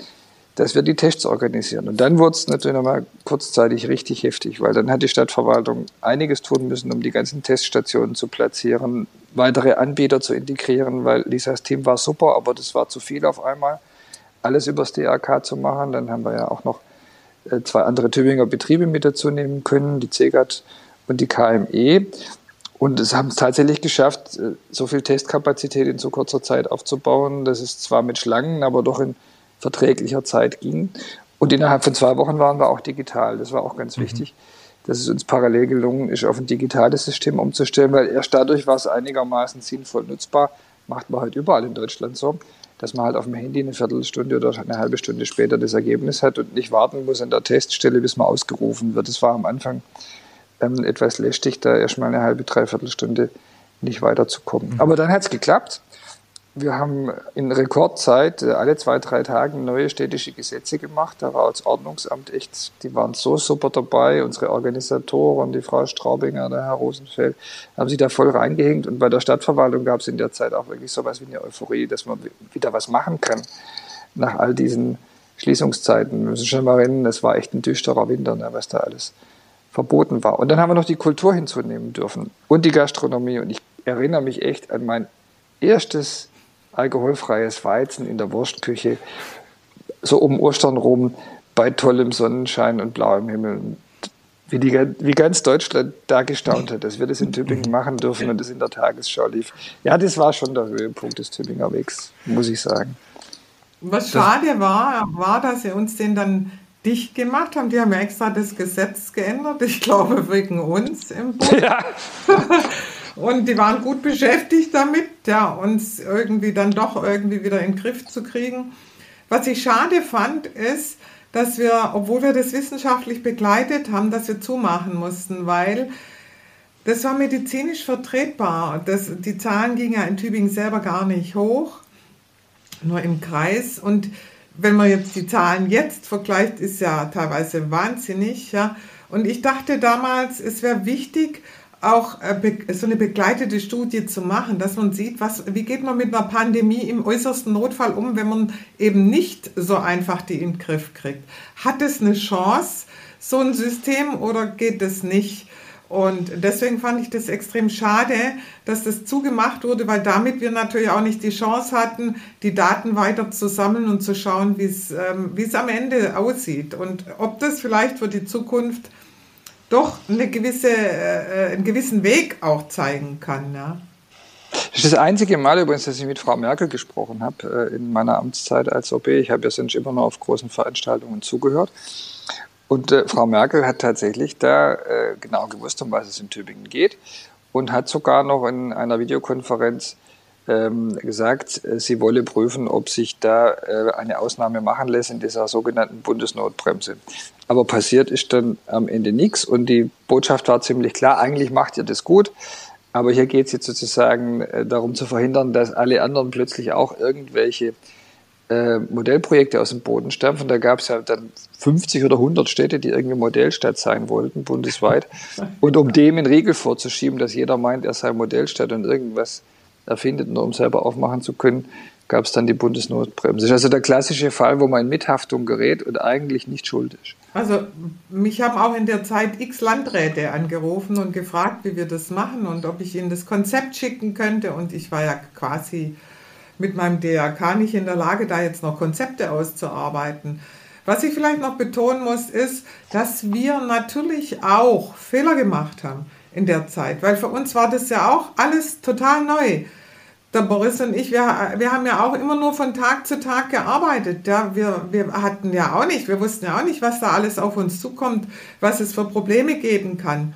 dass wir die Tests organisieren. Und dann wurde es natürlich nochmal kurzzeitig richtig heftig, weil dann hat die Stadtverwaltung einiges tun müssen, um die ganzen Teststationen zu platzieren, weitere Anbieter zu integrieren, weil Lisas Team war super, aber das war zu viel auf einmal alles übers DRK zu machen. Dann haben wir ja auch noch äh, zwei andere Tübinger Betriebe mit dazu nehmen können, die CEGAT und die KME. Und es haben es tatsächlich geschafft, äh, so viel Testkapazität in so kurzer Zeit aufzubauen, dass es zwar mit Schlangen, aber doch in verträglicher Zeit ging. Und innerhalb von zwei Wochen waren wir auch digital. Das war auch ganz mhm. wichtig, dass es uns parallel gelungen ist, auf ein digitales System umzustellen, weil erst dadurch war es einigermaßen sinnvoll nutzbar. Macht man halt überall in Deutschland so dass man halt auf dem Handy eine Viertelstunde oder eine halbe Stunde später das Ergebnis hat und nicht warten muss an der Teststelle, bis man ausgerufen wird. Das war am Anfang ähm, etwas lästig, da erstmal eine halbe, dreiviertel Stunde nicht weiterzukommen. Mhm. Aber dann hat es geklappt. Wir haben in Rekordzeit äh, alle zwei, drei Tage neue städtische Gesetze gemacht. Da war das Ordnungsamt echt, die waren so super dabei. Unsere Organisatoren, die Frau Straubinger, der Herr Rosenfeld, haben sich da voll reingehängt. Und bei der Stadtverwaltung gab es in der Zeit auch wirklich so was wie eine Euphorie, dass man wieder was machen kann nach all diesen Schließungszeiten. Wir müssen schon mal erinnern, es war echt ein düsterer Winter, ne, was da alles verboten war. Und dann haben wir noch die Kultur hinzunehmen dürfen und die Gastronomie. Und ich erinnere mich echt an mein erstes alkoholfreies Weizen in der Wurstküche, so um Ostern rum, bei tollem Sonnenschein und blauem Himmel. Wie, die, wie ganz Deutschland da gestaunt hat, dass wir das in Tübingen machen dürfen und das in der Tagesschau lief. Ja, das war schon der Höhepunkt des Tübinger Wegs, muss ich sagen. Was schade war, war, dass sie uns den dann dicht gemacht haben. Die haben ja extra das Gesetz geändert, ich glaube wegen uns im Bund. Ja. Und die waren gut beschäftigt damit, ja, uns irgendwie dann doch irgendwie wieder in den Griff zu kriegen. Was ich schade fand, ist, dass wir, obwohl wir das wissenschaftlich begleitet haben, dass wir zumachen mussten, weil das war medizinisch vertretbar. Das, die Zahlen gingen ja in Tübingen selber gar nicht hoch, nur im Kreis. Und wenn man jetzt die Zahlen jetzt vergleicht, ist ja teilweise wahnsinnig. Ja. Und ich dachte damals, es wäre wichtig, auch äh, so eine begleitete Studie zu machen, dass man sieht, was, wie geht man mit einer Pandemie im äußersten Notfall um, wenn man eben nicht so einfach die in den Griff kriegt. Hat es eine Chance, so ein System, oder geht es nicht? Und deswegen fand ich das extrem schade, dass das zugemacht wurde, weil damit wir natürlich auch nicht die Chance hatten, die Daten weiter zu sammeln und zu schauen, wie ähm, wie es am Ende aussieht und ob das vielleicht für die Zukunft doch eine gewisse, äh, einen gewissen Weg auch zeigen kann. Ja. Das ist das einzige Mal übrigens, dass ich mit Frau Merkel gesprochen habe äh, in meiner Amtszeit als OB. Ich habe ja sonst immer nur auf großen Veranstaltungen zugehört. Und äh, Frau Merkel hat tatsächlich da äh, genau gewusst, um was es in Tübingen geht und hat sogar noch in einer Videokonferenz gesagt, äh, sie wolle prüfen, ob sich da äh, eine Ausnahme machen lässt in dieser sogenannten Bundesnotbremse. Aber passiert ist dann am Ende nichts und die Botschaft war ziemlich klar, eigentlich macht ihr das gut. Aber hier geht es jetzt sozusagen äh, darum zu verhindern, dass alle anderen plötzlich auch irgendwelche Modellprojekte aus dem Boden stampfen. Da gab es ja dann 50 oder 100 Städte, die irgendwie Modellstadt sein wollten, bundesweit. Und um dem einen Riegel vorzuschieben, dass jeder meint, er sei Modellstadt und irgendwas erfindet, nur um selber aufmachen zu können, gab es dann die Bundesnotbremse. Das ist also der klassische Fall, wo man in Mithaftung gerät und eigentlich nicht schuld ist. Also mich haben auch in der Zeit x Landräte angerufen und gefragt, wie wir das machen und ob ich ihnen das Konzept schicken könnte. Und ich war ja quasi mit meinem DRK nicht in der Lage, da jetzt noch Konzepte auszuarbeiten. Was ich vielleicht noch betonen muss, ist, dass wir natürlich auch Fehler gemacht haben in der Zeit, weil für uns war das ja auch alles total neu. Der Boris und ich, wir, wir haben ja auch immer nur von Tag zu Tag gearbeitet. Ja, wir, wir hatten ja auch nicht, wir wussten ja auch nicht, was da alles auf uns zukommt, was es für Probleme geben kann.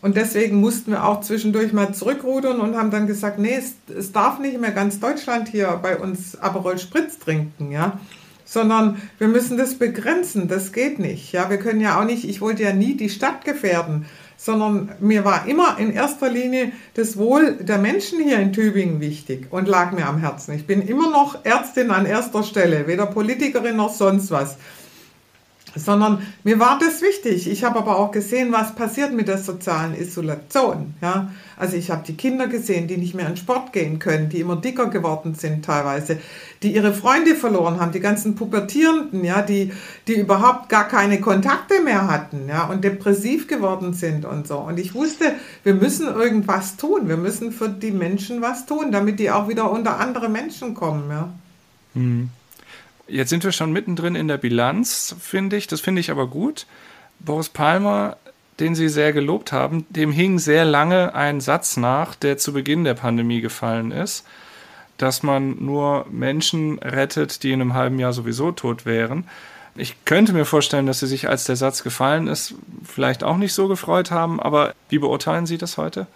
Und deswegen mussten wir auch zwischendurch mal zurückrudern und haben dann gesagt, nee, es, es darf nicht mehr ganz Deutschland hier bei uns Aperol Spritz trinken, ja. Sondern wir müssen das begrenzen, das geht nicht. Ja, wir können ja auch nicht, ich wollte ja nie die Stadt gefährden, sondern mir war immer in erster Linie das Wohl der Menschen hier in Tübingen wichtig und lag mir am Herzen. Ich bin immer noch Ärztin an erster Stelle, weder Politikerin noch sonst was sondern mir war das wichtig. Ich habe aber auch gesehen, was passiert mit der sozialen Isolation. Ja? Also ich habe die Kinder gesehen, die nicht mehr in Sport gehen können, die immer dicker geworden sind teilweise, die ihre Freunde verloren haben, die ganzen Pubertierenden, ja, die, die überhaupt gar keine Kontakte mehr hatten ja, und depressiv geworden sind und so. Und ich wusste, wir müssen irgendwas tun. Wir müssen für die Menschen was tun, damit die auch wieder unter andere Menschen kommen. Ja. Mhm. Jetzt sind wir schon mittendrin in der Bilanz, finde ich. Das finde ich aber gut. Boris Palmer, den Sie sehr gelobt haben, dem hing sehr lange ein Satz nach, der zu Beginn der Pandemie gefallen ist, dass man nur Menschen rettet, die in einem halben Jahr sowieso tot wären. Ich könnte mir vorstellen, dass Sie sich, als der Satz gefallen ist, vielleicht auch nicht so gefreut haben, aber wie beurteilen Sie das heute?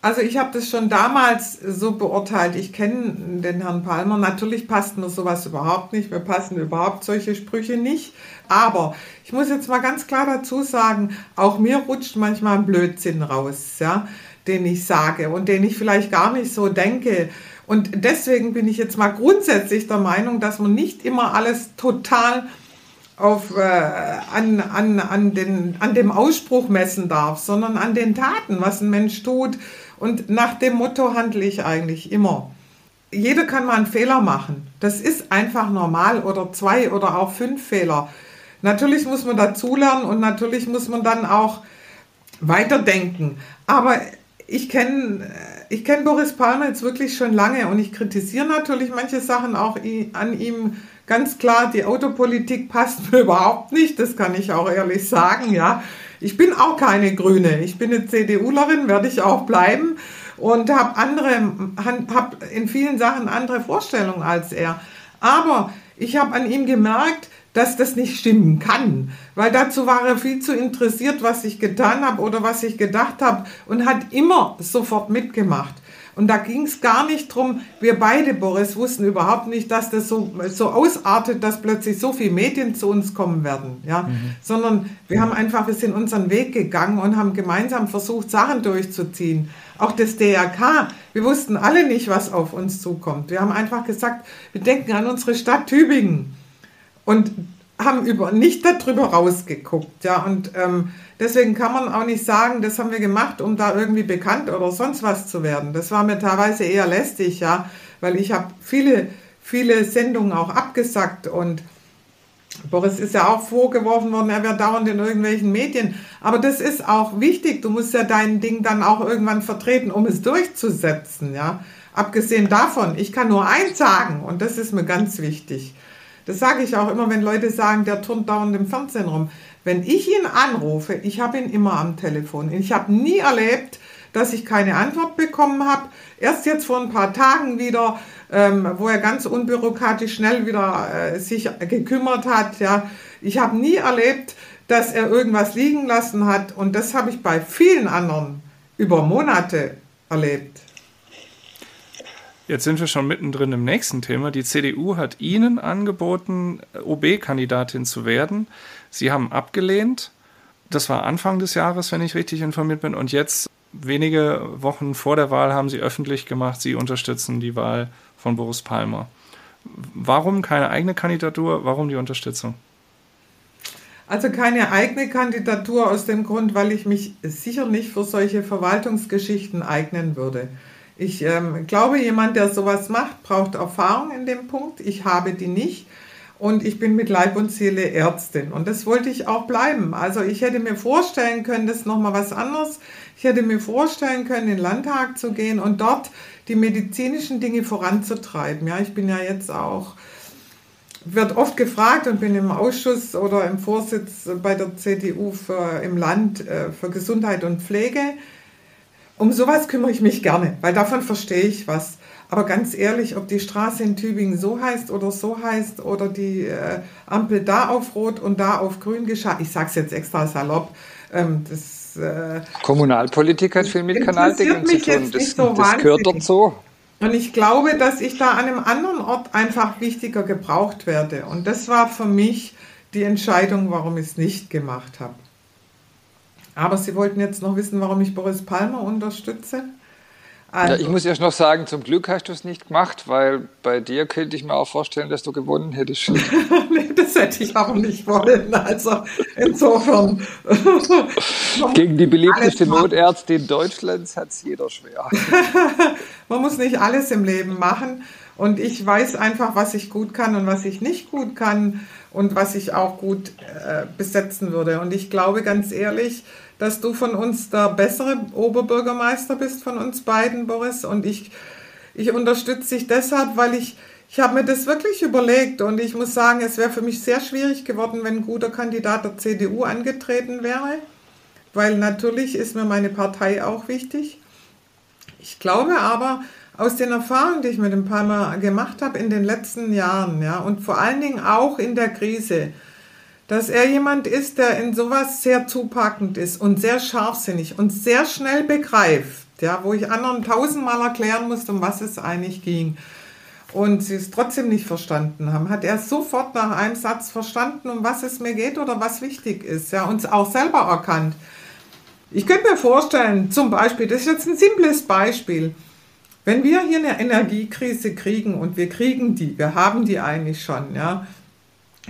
Also ich habe das schon damals so beurteilt. Ich kenne den Herrn Palmer. Natürlich passt mir sowas überhaupt nicht. Mir passen überhaupt solche Sprüche nicht. Aber ich muss jetzt mal ganz klar dazu sagen, auch mir rutscht manchmal ein Blödsinn raus, ja, den ich sage und den ich vielleicht gar nicht so denke. Und deswegen bin ich jetzt mal grundsätzlich der Meinung, dass man nicht immer alles total auf, äh, an, an, an, den, an dem Ausspruch messen darf, sondern an den Taten, was ein Mensch tut, und nach dem Motto handle ich eigentlich immer. Jeder kann mal einen Fehler machen. Das ist einfach normal oder zwei oder auch fünf Fehler. Natürlich muss man dazulernen und natürlich muss man dann auch weiterdenken. Aber ich kenne ich kenn Boris Palmer jetzt wirklich schon lange und ich kritisiere natürlich manche Sachen auch an ihm ganz klar. Die Autopolitik passt mir überhaupt nicht, das kann ich auch ehrlich sagen, ja. Ich bin auch keine Grüne. Ich bin eine CDUlerin, werde ich auch bleiben und habe andere, habe in vielen Sachen andere Vorstellungen als er. Aber ich habe an ihm gemerkt, dass das nicht stimmen kann, weil dazu war er viel zu interessiert, was ich getan habe oder was ich gedacht habe und hat immer sofort mitgemacht. Und da ging es gar nicht drum. wir beide, Boris, wussten überhaupt nicht, dass das so, so ausartet, dass plötzlich so viele Medien zu uns kommen werden. Ja? Mhm. Sondern wir haben einfach, wir sind unseren Weg gegangen und haben gemeinsam versucht, Sachen durchzuziehen. Auch das DRK, wir wussten alle nicht, was auf uns zukommt. Wir haben einfach gesagt, wir denken an unsere Stadt Tübingen und haben über, nicht darüber rausgeguckt. Ja? Und ähm, Deswegen kann man auch nicht sagen, das haben wir gemacht, um da irgendwie bekannt oder sonst was zu werden. Das war mir teilweise eher lästig, ja, weil ich habe viele, viele Sendungen auch abgesagt und Boris ist ja auch vorgeworfen worden, er wäre dauernd in irgendwelchen Medien. Aber das ist auch wichtig. Du musst ja dein Ding dann auch irgendwann vertreten, um es durchzusetzen. Ja? Abgesehen davon, ich kann nur eins sagen und das ist mir ganz wichtig. Das sage ich auch immer, wenn Leute sagen, der turnt dauernd im Fernsehen rum. Wenn ich ihn anrufe, ich habe ihn immer am Telefon. Ich habe nie erlebt, dass ich keine Antwort bekommen habe. Erst jetzt vor ein paar Tagen wieder, ähm, wo er ganz unbürokratisch schnell wieder äh, sich gekümmert hat. Ja, ich habe nie erlebt, dass er irgendwas liegen lassen hat. Und das habe ich bei vielen anderen über Monate erlebt. Jetzt sind wir schon mittendrin im nächsten Thema. Die CDU hat Ihnen angeboten, OB-Kandidatin zu werden. Sie haben abgelehnt. Das war Anfang des Jahres, wenn ich richtig informiert bin. Und jetzt, wenige Wochen vor der Wahl, haben Sie öffentlich gemacht, Sie unterstützen die Wahl von Boris Palmer. Warum keine eigene Kandidatur? Warum die Unterstützung? Also keine eigene Kandidatur aus dem Grund, weil ich mich sicher nicht für solche Verwaltungsgeschichten eignen würde. Ich ähm, glaube, jemand, der sowas macht, braucht Erfahrung in dem Punkt. Ich habe die nicht und ich bin mit Leib und Seele Ärztin und das wollte ich auch bleiben. Also ich hätte mir vorstellen können, das ist nochmal was anderes. Ich hätte mir vorstellen können, in den Landtag zu gehen und dort die medizinischen Dinge voranzutreiben. Ja, ich bin ja jetzt auch wird oft gefragt und bin im Ausschuss oder im Vorsitz bei der CDU für, im Land äh, für Gesundheit und Pflege. Um sowas kümmere ich mich gerne, weil davon verstehe ich was. Aber ganz ehrlich, ob die Straße in Tübingen so heißt oder so heißt oder die äh, Ampel da auf Rot und da auf Grün geschah, ich sage es jetzt extra salopp, ähm, das, äh, Kommunalpolitik hat viel mit Kanaldingen zu tun. Das, so das gehört dazu. Und ich glaube, dass ich da an einem anderen Ort einfach wichtiger gebraucht werde. Und das war für mich die Entscheidung, warum ich es nicht gemacht habe. Aber Sie wollten jetzt noch wissen, warum ich Boris Palmer unterstütze? Also. Ja, ich muss erst noch sagen, zum Glück hast du es nicht gemacht, weil bei dir könnte ich mir auch vorstellen, dass du gewonnen hättest. nee, das hätte ich auch nicht wollen. Also insofern. Gegen die beliebteste Notärztin Deutschlands hat es jeder schwer. Man muss nicht alles im Leben machen. Und ich weiß einfach, was ich gut kann und was ich nicht gut kann und was ich auch gut äh, besetzen würde. Und ich glaube ganz ehrlich, dass du von uns der bessere Oberbürgermeister bist von uns beiden, Boris. Und ich, ich unterstütze dich deshalb, weil ich, ich habe mir das wirklich überlegt und ich muss sagen, es wäre für mich sehr schwierig geworden, wenn ein guter Kandidat der CDU angetreten wäre, weil natürlich ist mir meine Partei auch wichtig. Ich glaube aber, aus den Erfahrungen, die ich mit dem Palmer gemacht habe in den letzten Jahren, ja, und vor allen Dingen auch in der Krise, dass er jemand ist, der in sowas sehr zupackend ist und sehr scharfsinnig und sehr schnell begreift, ja, wo ich anderen tausendmal erklären musste, um was es eigentlich ging. Und sie es trotzdem nicht verstanden haben, hat er sofort nach einem Satz verstanden, um was es mir geht oder was wichtig ist, ja, und auch selber erkannt. Ich könnte mir vorstellen, zum Beispiel, das ist jetzt ein simples Beispiel, wenn wir hier eine Energiekrise kriegen und wir kriegen die, wir haben die eigentlich schon, ja,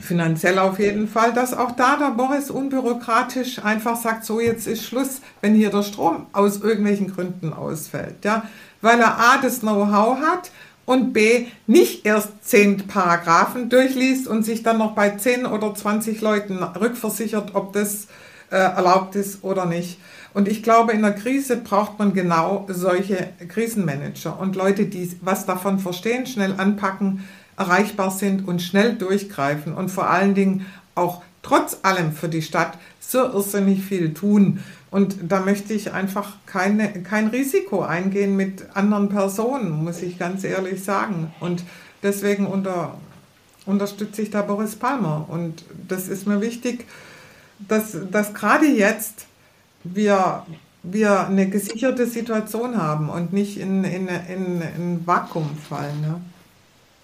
finanziell auf jeden Fall, dass auch da der Boris unbürokratisch einfach sagt, so jetzt ist Schluss, wenn hier der Strom aus irgendwelchen Gründen ausfällt, ja, weil er A das Know-how hat und B nicht erst zehn Paragraphen durchliest und sich dann noch bei zehn oder 20 Leuten rückversichert, ob das äh, erlaubt ist oder nicht. Und ich glaube, in der Krise braucht man genau solche Krisenmanager und Leute, die was davon verstehen, schnell anpacken, erreichbar sind und schnell durchgreifen und vor allen Dingen auch trotz allem für die Stadt so irrsinnig viel tun. Und da möchte ich einfach keine, kein Risiko eingehen mit anderen Personen, muss ich ganz ehrlich sagen. Und deswegen unter, unterstütze ich da Boris Palmer. Und das ist mir wichtig, dass, dass gerade jetzt wir wir eine gesicherte Situation haben und nicht in, in, in, in ein Vakuum fallen. Ne?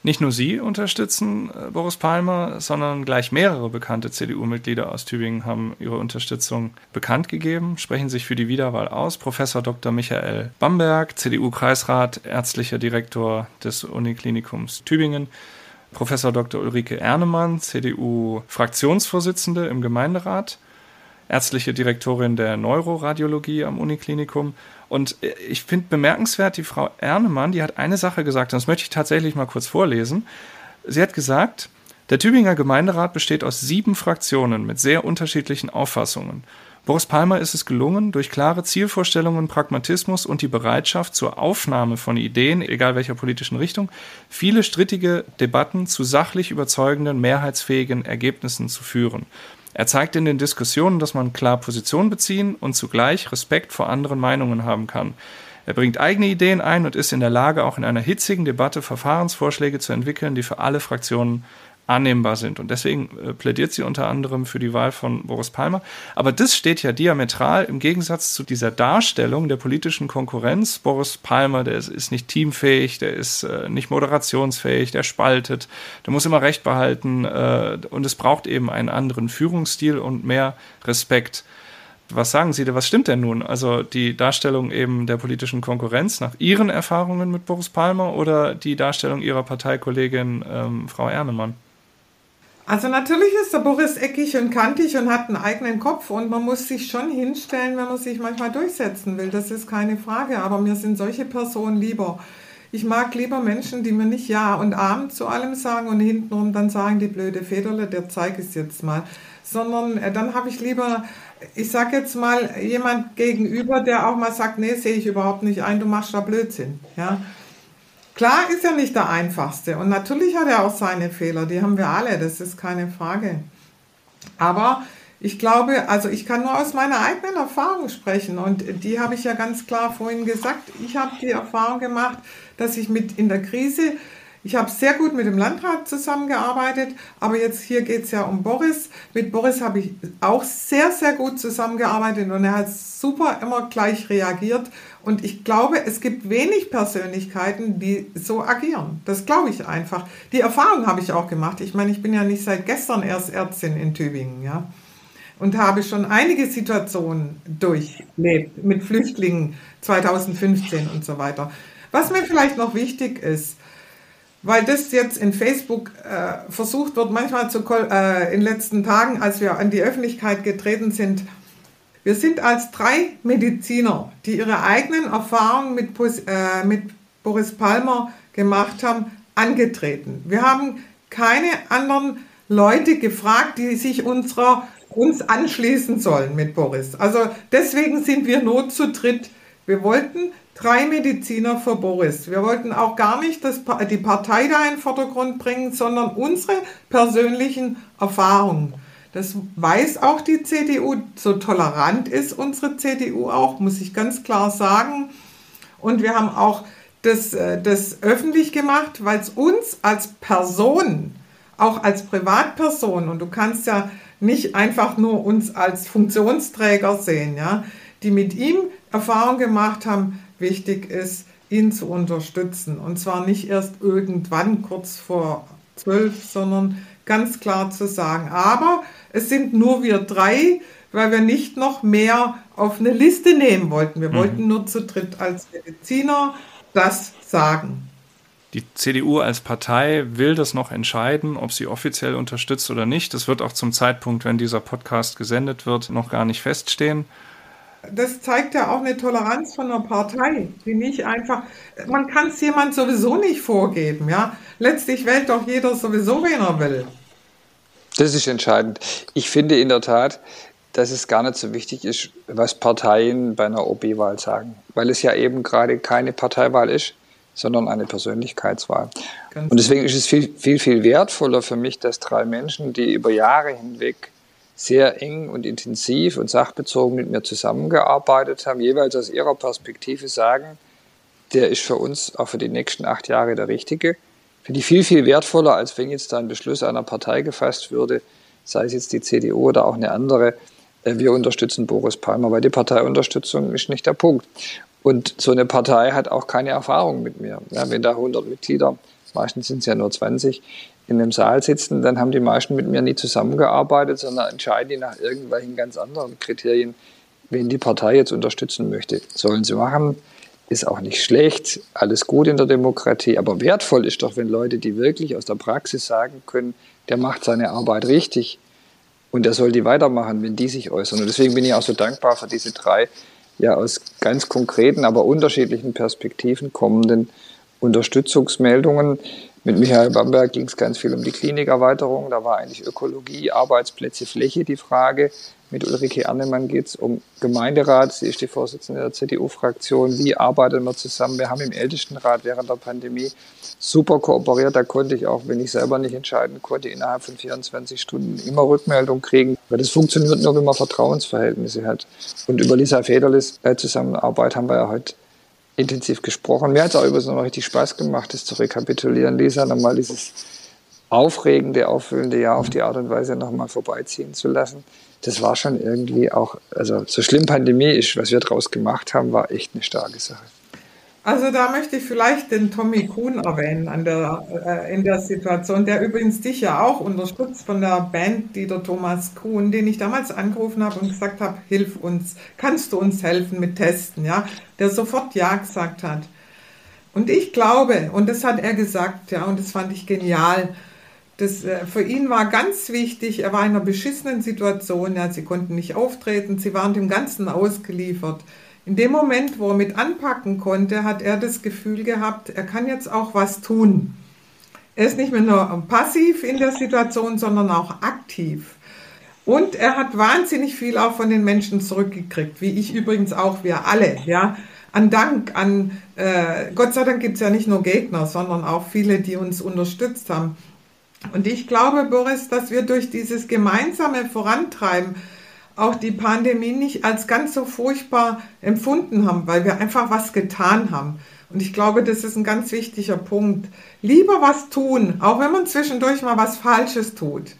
Nicht nur Sie unterstützen äh, Boris Palmer, sondern gleich mehrere bekannte CDU-Mitglieder aus Tübingen haben ihre Unterstützung bekannt gegeben, sprechen sich für die Wiederwahl aus. Professor Dr. Michael Bamberg, CDU-Kreisrat, ärztlicher Direktor des Uniklinikums Tübingen, Professor Dr. Ulrike Ernemann, CDU-Fraktionsvorsitzende im Gemeinderat, ärztliche Direktorin der Neuroradiologie am Uniklinikum und ich finde bemerkenswert, die Frau Ernemann, die hat eine Sache gesagt, und das möchte ich tatsächlich mal kurz vorlesen. Sie hat gesagt, der Tübinger Gemeinderat besteht aus sieben Fraktionen mit sehr unterschiedlichen Auffassungen. Boris Palmer ist es gelungen, durch klare Zielvorstellungen, Pragmatismus und die Bereitschaft zur Aufnahme von Ideen, egal welcher politischen Richtung, viele strittige Debatten zu sachlich überzeugenden, mehrheitsfähigen Ergebnissen zu führen. Er zeigt in den Diskussionen, dass man klar Position beziehen und zugleich Respekt vor anderen Meinungen haben kann. Er bringt eigene Ideen ein und ist in der Lage, auch in einer hitzigen Debatte Verfahrensvorschläge zu entwickeln, die für alle Fraktionen annehmbar sind. Und deswegen äh, plädiert sie unter anderem für die Wahl von Boris Palmer. Aber das steht ja diametral im Gegensatz zu dieser Darstellung der politischen Konkurrenz. Boris Palmer, der ist, ist nicht teamfähig, der ist äh, nicht moderationsfähig, der spaltet, der muss immer Recht behalten äh, und es braucht eben einen anderen Führungsstil und mehr Respekt. Was sagen Sie denn, was stimmt denn nun? Also die Darstellung eben der politischen Konkurrenz nach Ihren Erfahrungen mit Boris Palmer oder die Darstellung Ihrer Parteikollegin ähm, Frau Ernemann? Also natürlich ist der Boris eckig und kantig und hat einen eigenen Kopf und man muss sich schon hinstellen, wenn man sich manchmal durchsetzen will. Das ist keine Frage, aber mir sind solche Personen lieber. Ich mag lieber Menschen, die mir nicht Ja und Abend zu allem sagen und hintenrum dann sagen, die blöde Federle, der zeige es jetzt mal. Sondern äh, dann habe ich lieber, ich sage jetzt mal, jemand gegenüber, der auch mal sagt, nee, sehe ich überhaupt nicht ein, du machst da Blödsinn. Ja? Klar ist er nicht der einfachste und natürlich hat er auch seine Fehler, die haben wir alle, das ist keine Frage. Aber ich glaube, also ich kann nur aus meiner eigenen Erfahrung sprechen und die habe ich ja ganz klar vorhin gesagt. Ich habe die Erfahrung gemacht, dass ich mit in der Krise ich habe sehr gut mit dem Landrat zusammengearbeitet, aber jetzt hier geht es ja um Boris. Mit Boris habe ich auch sehr, sehr gut zusammengearbeitet und er hat super immer gleich reagiert. Und ich glaube, es gibt wenig Persönlichkeiten, die so agieren. Das glaube ich einfach. Die Erfahrung habe ich auch gemacht. Ich meine, ich bin ja nicht seit gestern erst Ärztin in Tübingen, ja. Und habe schon einige Situationen durchlebt mit Flüchtlingen 2015 und so weiter. Was mir vielleicht noch wichtig ist, weil das jetzt in Facebook äh, versucht wird, manchmal zu, äh, in den letzten Tagen, als wir an die Öffentlichkeit getreten sind. Wir sind als drei Mediziner, die ihre eigenen Erfahrungen mit, äh, mit Boris Palmer gemacht haben, angetreten. Wir haben keine anderen Leute gefragt, die sich unserer, uns anschließen sollen mit Boris. Also deswegen sind wir nur zu dritt. Wir wollten drei Mediziner für Boris. Wir wollten auch gar nicht das, die Partei da in den Vordergrund bringen, sondern unsere persönlichen Erfahrungen. Das weiß auch die CDU, so tolerant ist unsere CDU auch, muss ich ganz klar sagen. Und wir haben auch das, äh, das öffentlich gemacht, weil es uns als Person, auch als Privatperson, und du kannst ja nicht einfach nur uns als Funktionsträger sehen, ja, die mit ihm Erfahrung gemacht haben, wichtig ist, ihn zu unterstützen. Und zwar nicht erst irgendwann kurz vor zwölf, sondern ganz klar zu sagen. Aber es sind nur wir drei, weil wir nicht noch mehr auf eine Liste nehmen wollten. Wir mhm. wollten nur zu dritt als Mediziner das sagen. Die CDU als Partei will das noch entscheiden, ob sie offiziell unterstützt oder nicht. Das wird auch zum Zeitpunkt, wenn dieser Podcast gesendet wird, noch gar nicht feststehen das zeigt ja auch eine Toleranz von einer Partei, die nicht einfach, man kann es jemand sowieso nicht vorgeben, ja. Letztlich wählt doch jeder sowieso, wen er will. Das ist entscheidend. Ich finde in der Tat, dass es gar nicht so wichtig ist, was Parteien bei einer OB-Wahl sagen, weil es ja eben gerade keine Parteiwahl ist, sondern eine Persönlichkeitswahl. Ganz Und deswegen ist es viel, viel, viel wertvoller für mich, dass drei Menschen, die über Jahre hinweg sehr eng und intensiv und sachbezogen mit mir zusammengearbeitet haben, jeweils aus ihrer Perspektive sagen, der ist für uns auch für die nächsten acht Jahre der richtige. Finde ich viel, viel wertvoller, als wenn jetzt da ein Beschluss einer Partei gefasst würde, sei es jetzt die CDU oder auch eine andere, äh, wir unterstützen Boris Palmer, weil die Parteiunterstützung ist nicht der Punkt. Und so eine Partei hat auch keine Erfahrung mit mir. Ja, wenn da 100 Mitglieder, meistens sind es ja nur 20, in einem Saal sitzen, dann haben die meisten mit mir nie zusammengearbeitet, sondern entscheiden die nach irgendwelchen ganz anderen Kriterien, wen die Partei jetzt unterstützen möchte. Sollen sie machen, ist auch nicht schlecht, alles gut in der Demokratie, aber wertvoll ist doch, wenn Leute, die wirklich aus der Praxis sagen können, der macht seine Arbeit richtig und der soll die weitermachen, wenn die sich äußern. Und deswegen bin ich auch so dankbar für diese drei ja aus ganz konkreten, aber unterschiedlichen Perspektiven kommenden Unterstützungsmeldungen. Mit Michael Bamberg ging es ganz viel um die Klinikerweiterung. Da war eigentlich Ökologie, Arbeitsplätze, Fläche die Frage. Mit Ulrike Ernemann geht es um Gemeinderat. Sie ist die Vorsitzende der CDU-Fraktion. Wie arbeiten wir zusammen? Wir haben im Ältestenrat während der Pandemie super kooperiert. Da konnte ich auch, wenn ich selber nicht entscheiden konnte, innerhalb von 24 Stunden immer Rückmeldung kriegen. Weil das funktioniert nur, wenn man Vertrauensverhältnisse hat. Und über Lisa Federles äh, Zusammenarbeit haben wir ja heute intensiv gesprochen. Mir hat es auch übrigens noch richtig Spaß gemacht, das zu rekapitulieren, Lisa, nochmal dieses aufregende, auffüllende Jahr auf die Art und Weise nochmal vorbeiziehen zu lassen das war schon irgendwie auch, also so schlimm Pandemie ist, was wir daraus gemacht haben, war echt eine starke Sache. Also da möchte ich vielleicht den Tommy Kuhn erwähnen an der, äh, in der Situation, der übrigens dich ja auch unterstützt von der Band Dieter Thomas Kuhn, den ich damals angerufen habe und gesagt habe, hilf uns, kannst du uns helfen mit Testen, ja, der sofort Ja gesagt hat. Und ich glaube, und das hat er gesagt, ja, und das fand ich genial, das, äh, für ihn war ganz wichtig, er war in einer beschissenen Situation, ja, sie konnten nicht auftreten, sie waren dem Ganzen ausgeliefert. In dem Moment, wo er mit anpacken konnte, hat er das Gefühl gehabt, er kann jetzt auch was tun. Er ist nicht mehr nur passiv in der Situation, sondern auch aktiv. Und er hat wahnsinnig viel auch von den Menschen zurückgekriegt, wie ich übrigens auch, wir alle, ja. An Dank, an äh, Gott sei Dank gibt es ja nicht nur Gegner, sondern auch viele, die uns unterstützt haben. Und ich glaube, Boris, dass wir durch dieses gemeinsame Vorantreiben auch die Pandemie nicht als ganz so furchtbar empfunden haben, weil wir einfach was getan haben. Und ich glaube, das ist ein ganz wichtiger Punkt. Lieber was tun, auch wenn man zwischendurch mal was Falsches tut.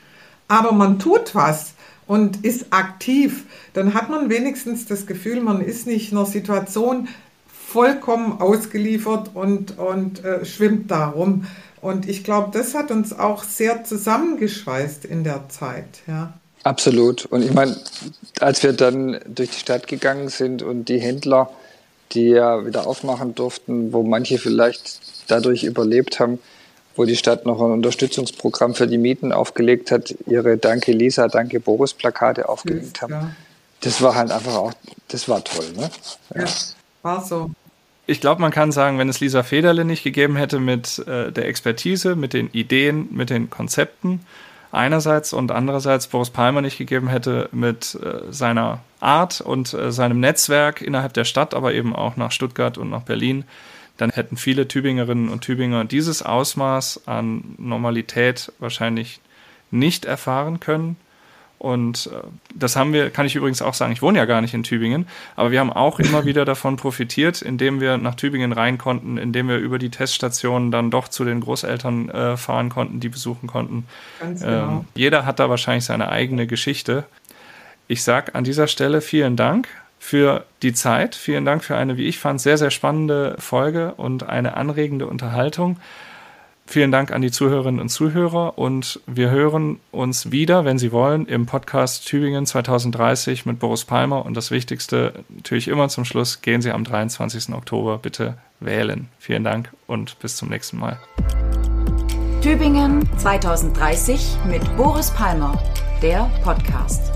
Aber man tut was und ist aktiv, dann hat man wenigstens das Gefühl, man ist nicht in einer Situation vollkommen ausgeliefert und, und äh, schwimmt darum. Und ich glaube, das hat uns auch sehr zusammengeschweißt in der Zeit. Ja. Absolut. Und ich meine, als wir dann durch die Stadt gegangen sind und die Händler, die ja wieder aufmachen durften, wo manche vielleicht dadurch überlebt haben, wo die Stadt noch ein Unterstützungsprogramm für die Mieten aufgelegt hat, ihre Danke Lisa, Danke Boris Plakate aufgelegt haben. Das war halt einfach auch, das war toll, ne? Ja, ja war so ich glaube, man kann sagen, wenn es Lisa Federle nicht gegeben hätte mit äh, der Expertise, mit den Ideen, mit den Konzepten einerseits und andererseits Boris Palmer nicht gegeben hätte mit äh, seiner Art und äh, seinem Netzwerk innerhalb der Stadt, aber eben auch nach Stuttgart und nach Berlin, dann hätten viele Tübingerinnen und Tübinger dieses Ausmaß an Normalität wahrscheinlich nicht erfahren können. Und äh, das haben wir, kann ich übrigens auch sagen, ich wohne ja gar nicht in Tübingen, aber wir haben auch immer wieder davon profitiert, indem wir nach Tübingen rein konnten, indem wir über die Teststationen dann doch zu den Großeltern äh, fahren konnten, die besuchen konnten. Ganz genau. Ähm, jeder hat da wahrscheinlich seine eigene Geschichte. Ich sage an dieser Stelle vielen Dank für die Zeit. Vielen Dank für eine, wie ich fand, sehr, sehr spannende Folge und eine anregende Unterhaltung. Vielen Dank an die Zuhörerinnen und Zuhörer und wir hören uns wieder, wenn Sie wollen, im Podcast Tübingen 2030 mit Boris Palmer. Und das Wichtigste natürlich immer zum Schluss, gehen Sie am 23. Oktober bitte wählen. Vielen Dank und bis zum nächsten Mal. Tübingen 2030 mit Boris Palmer, der Podcast.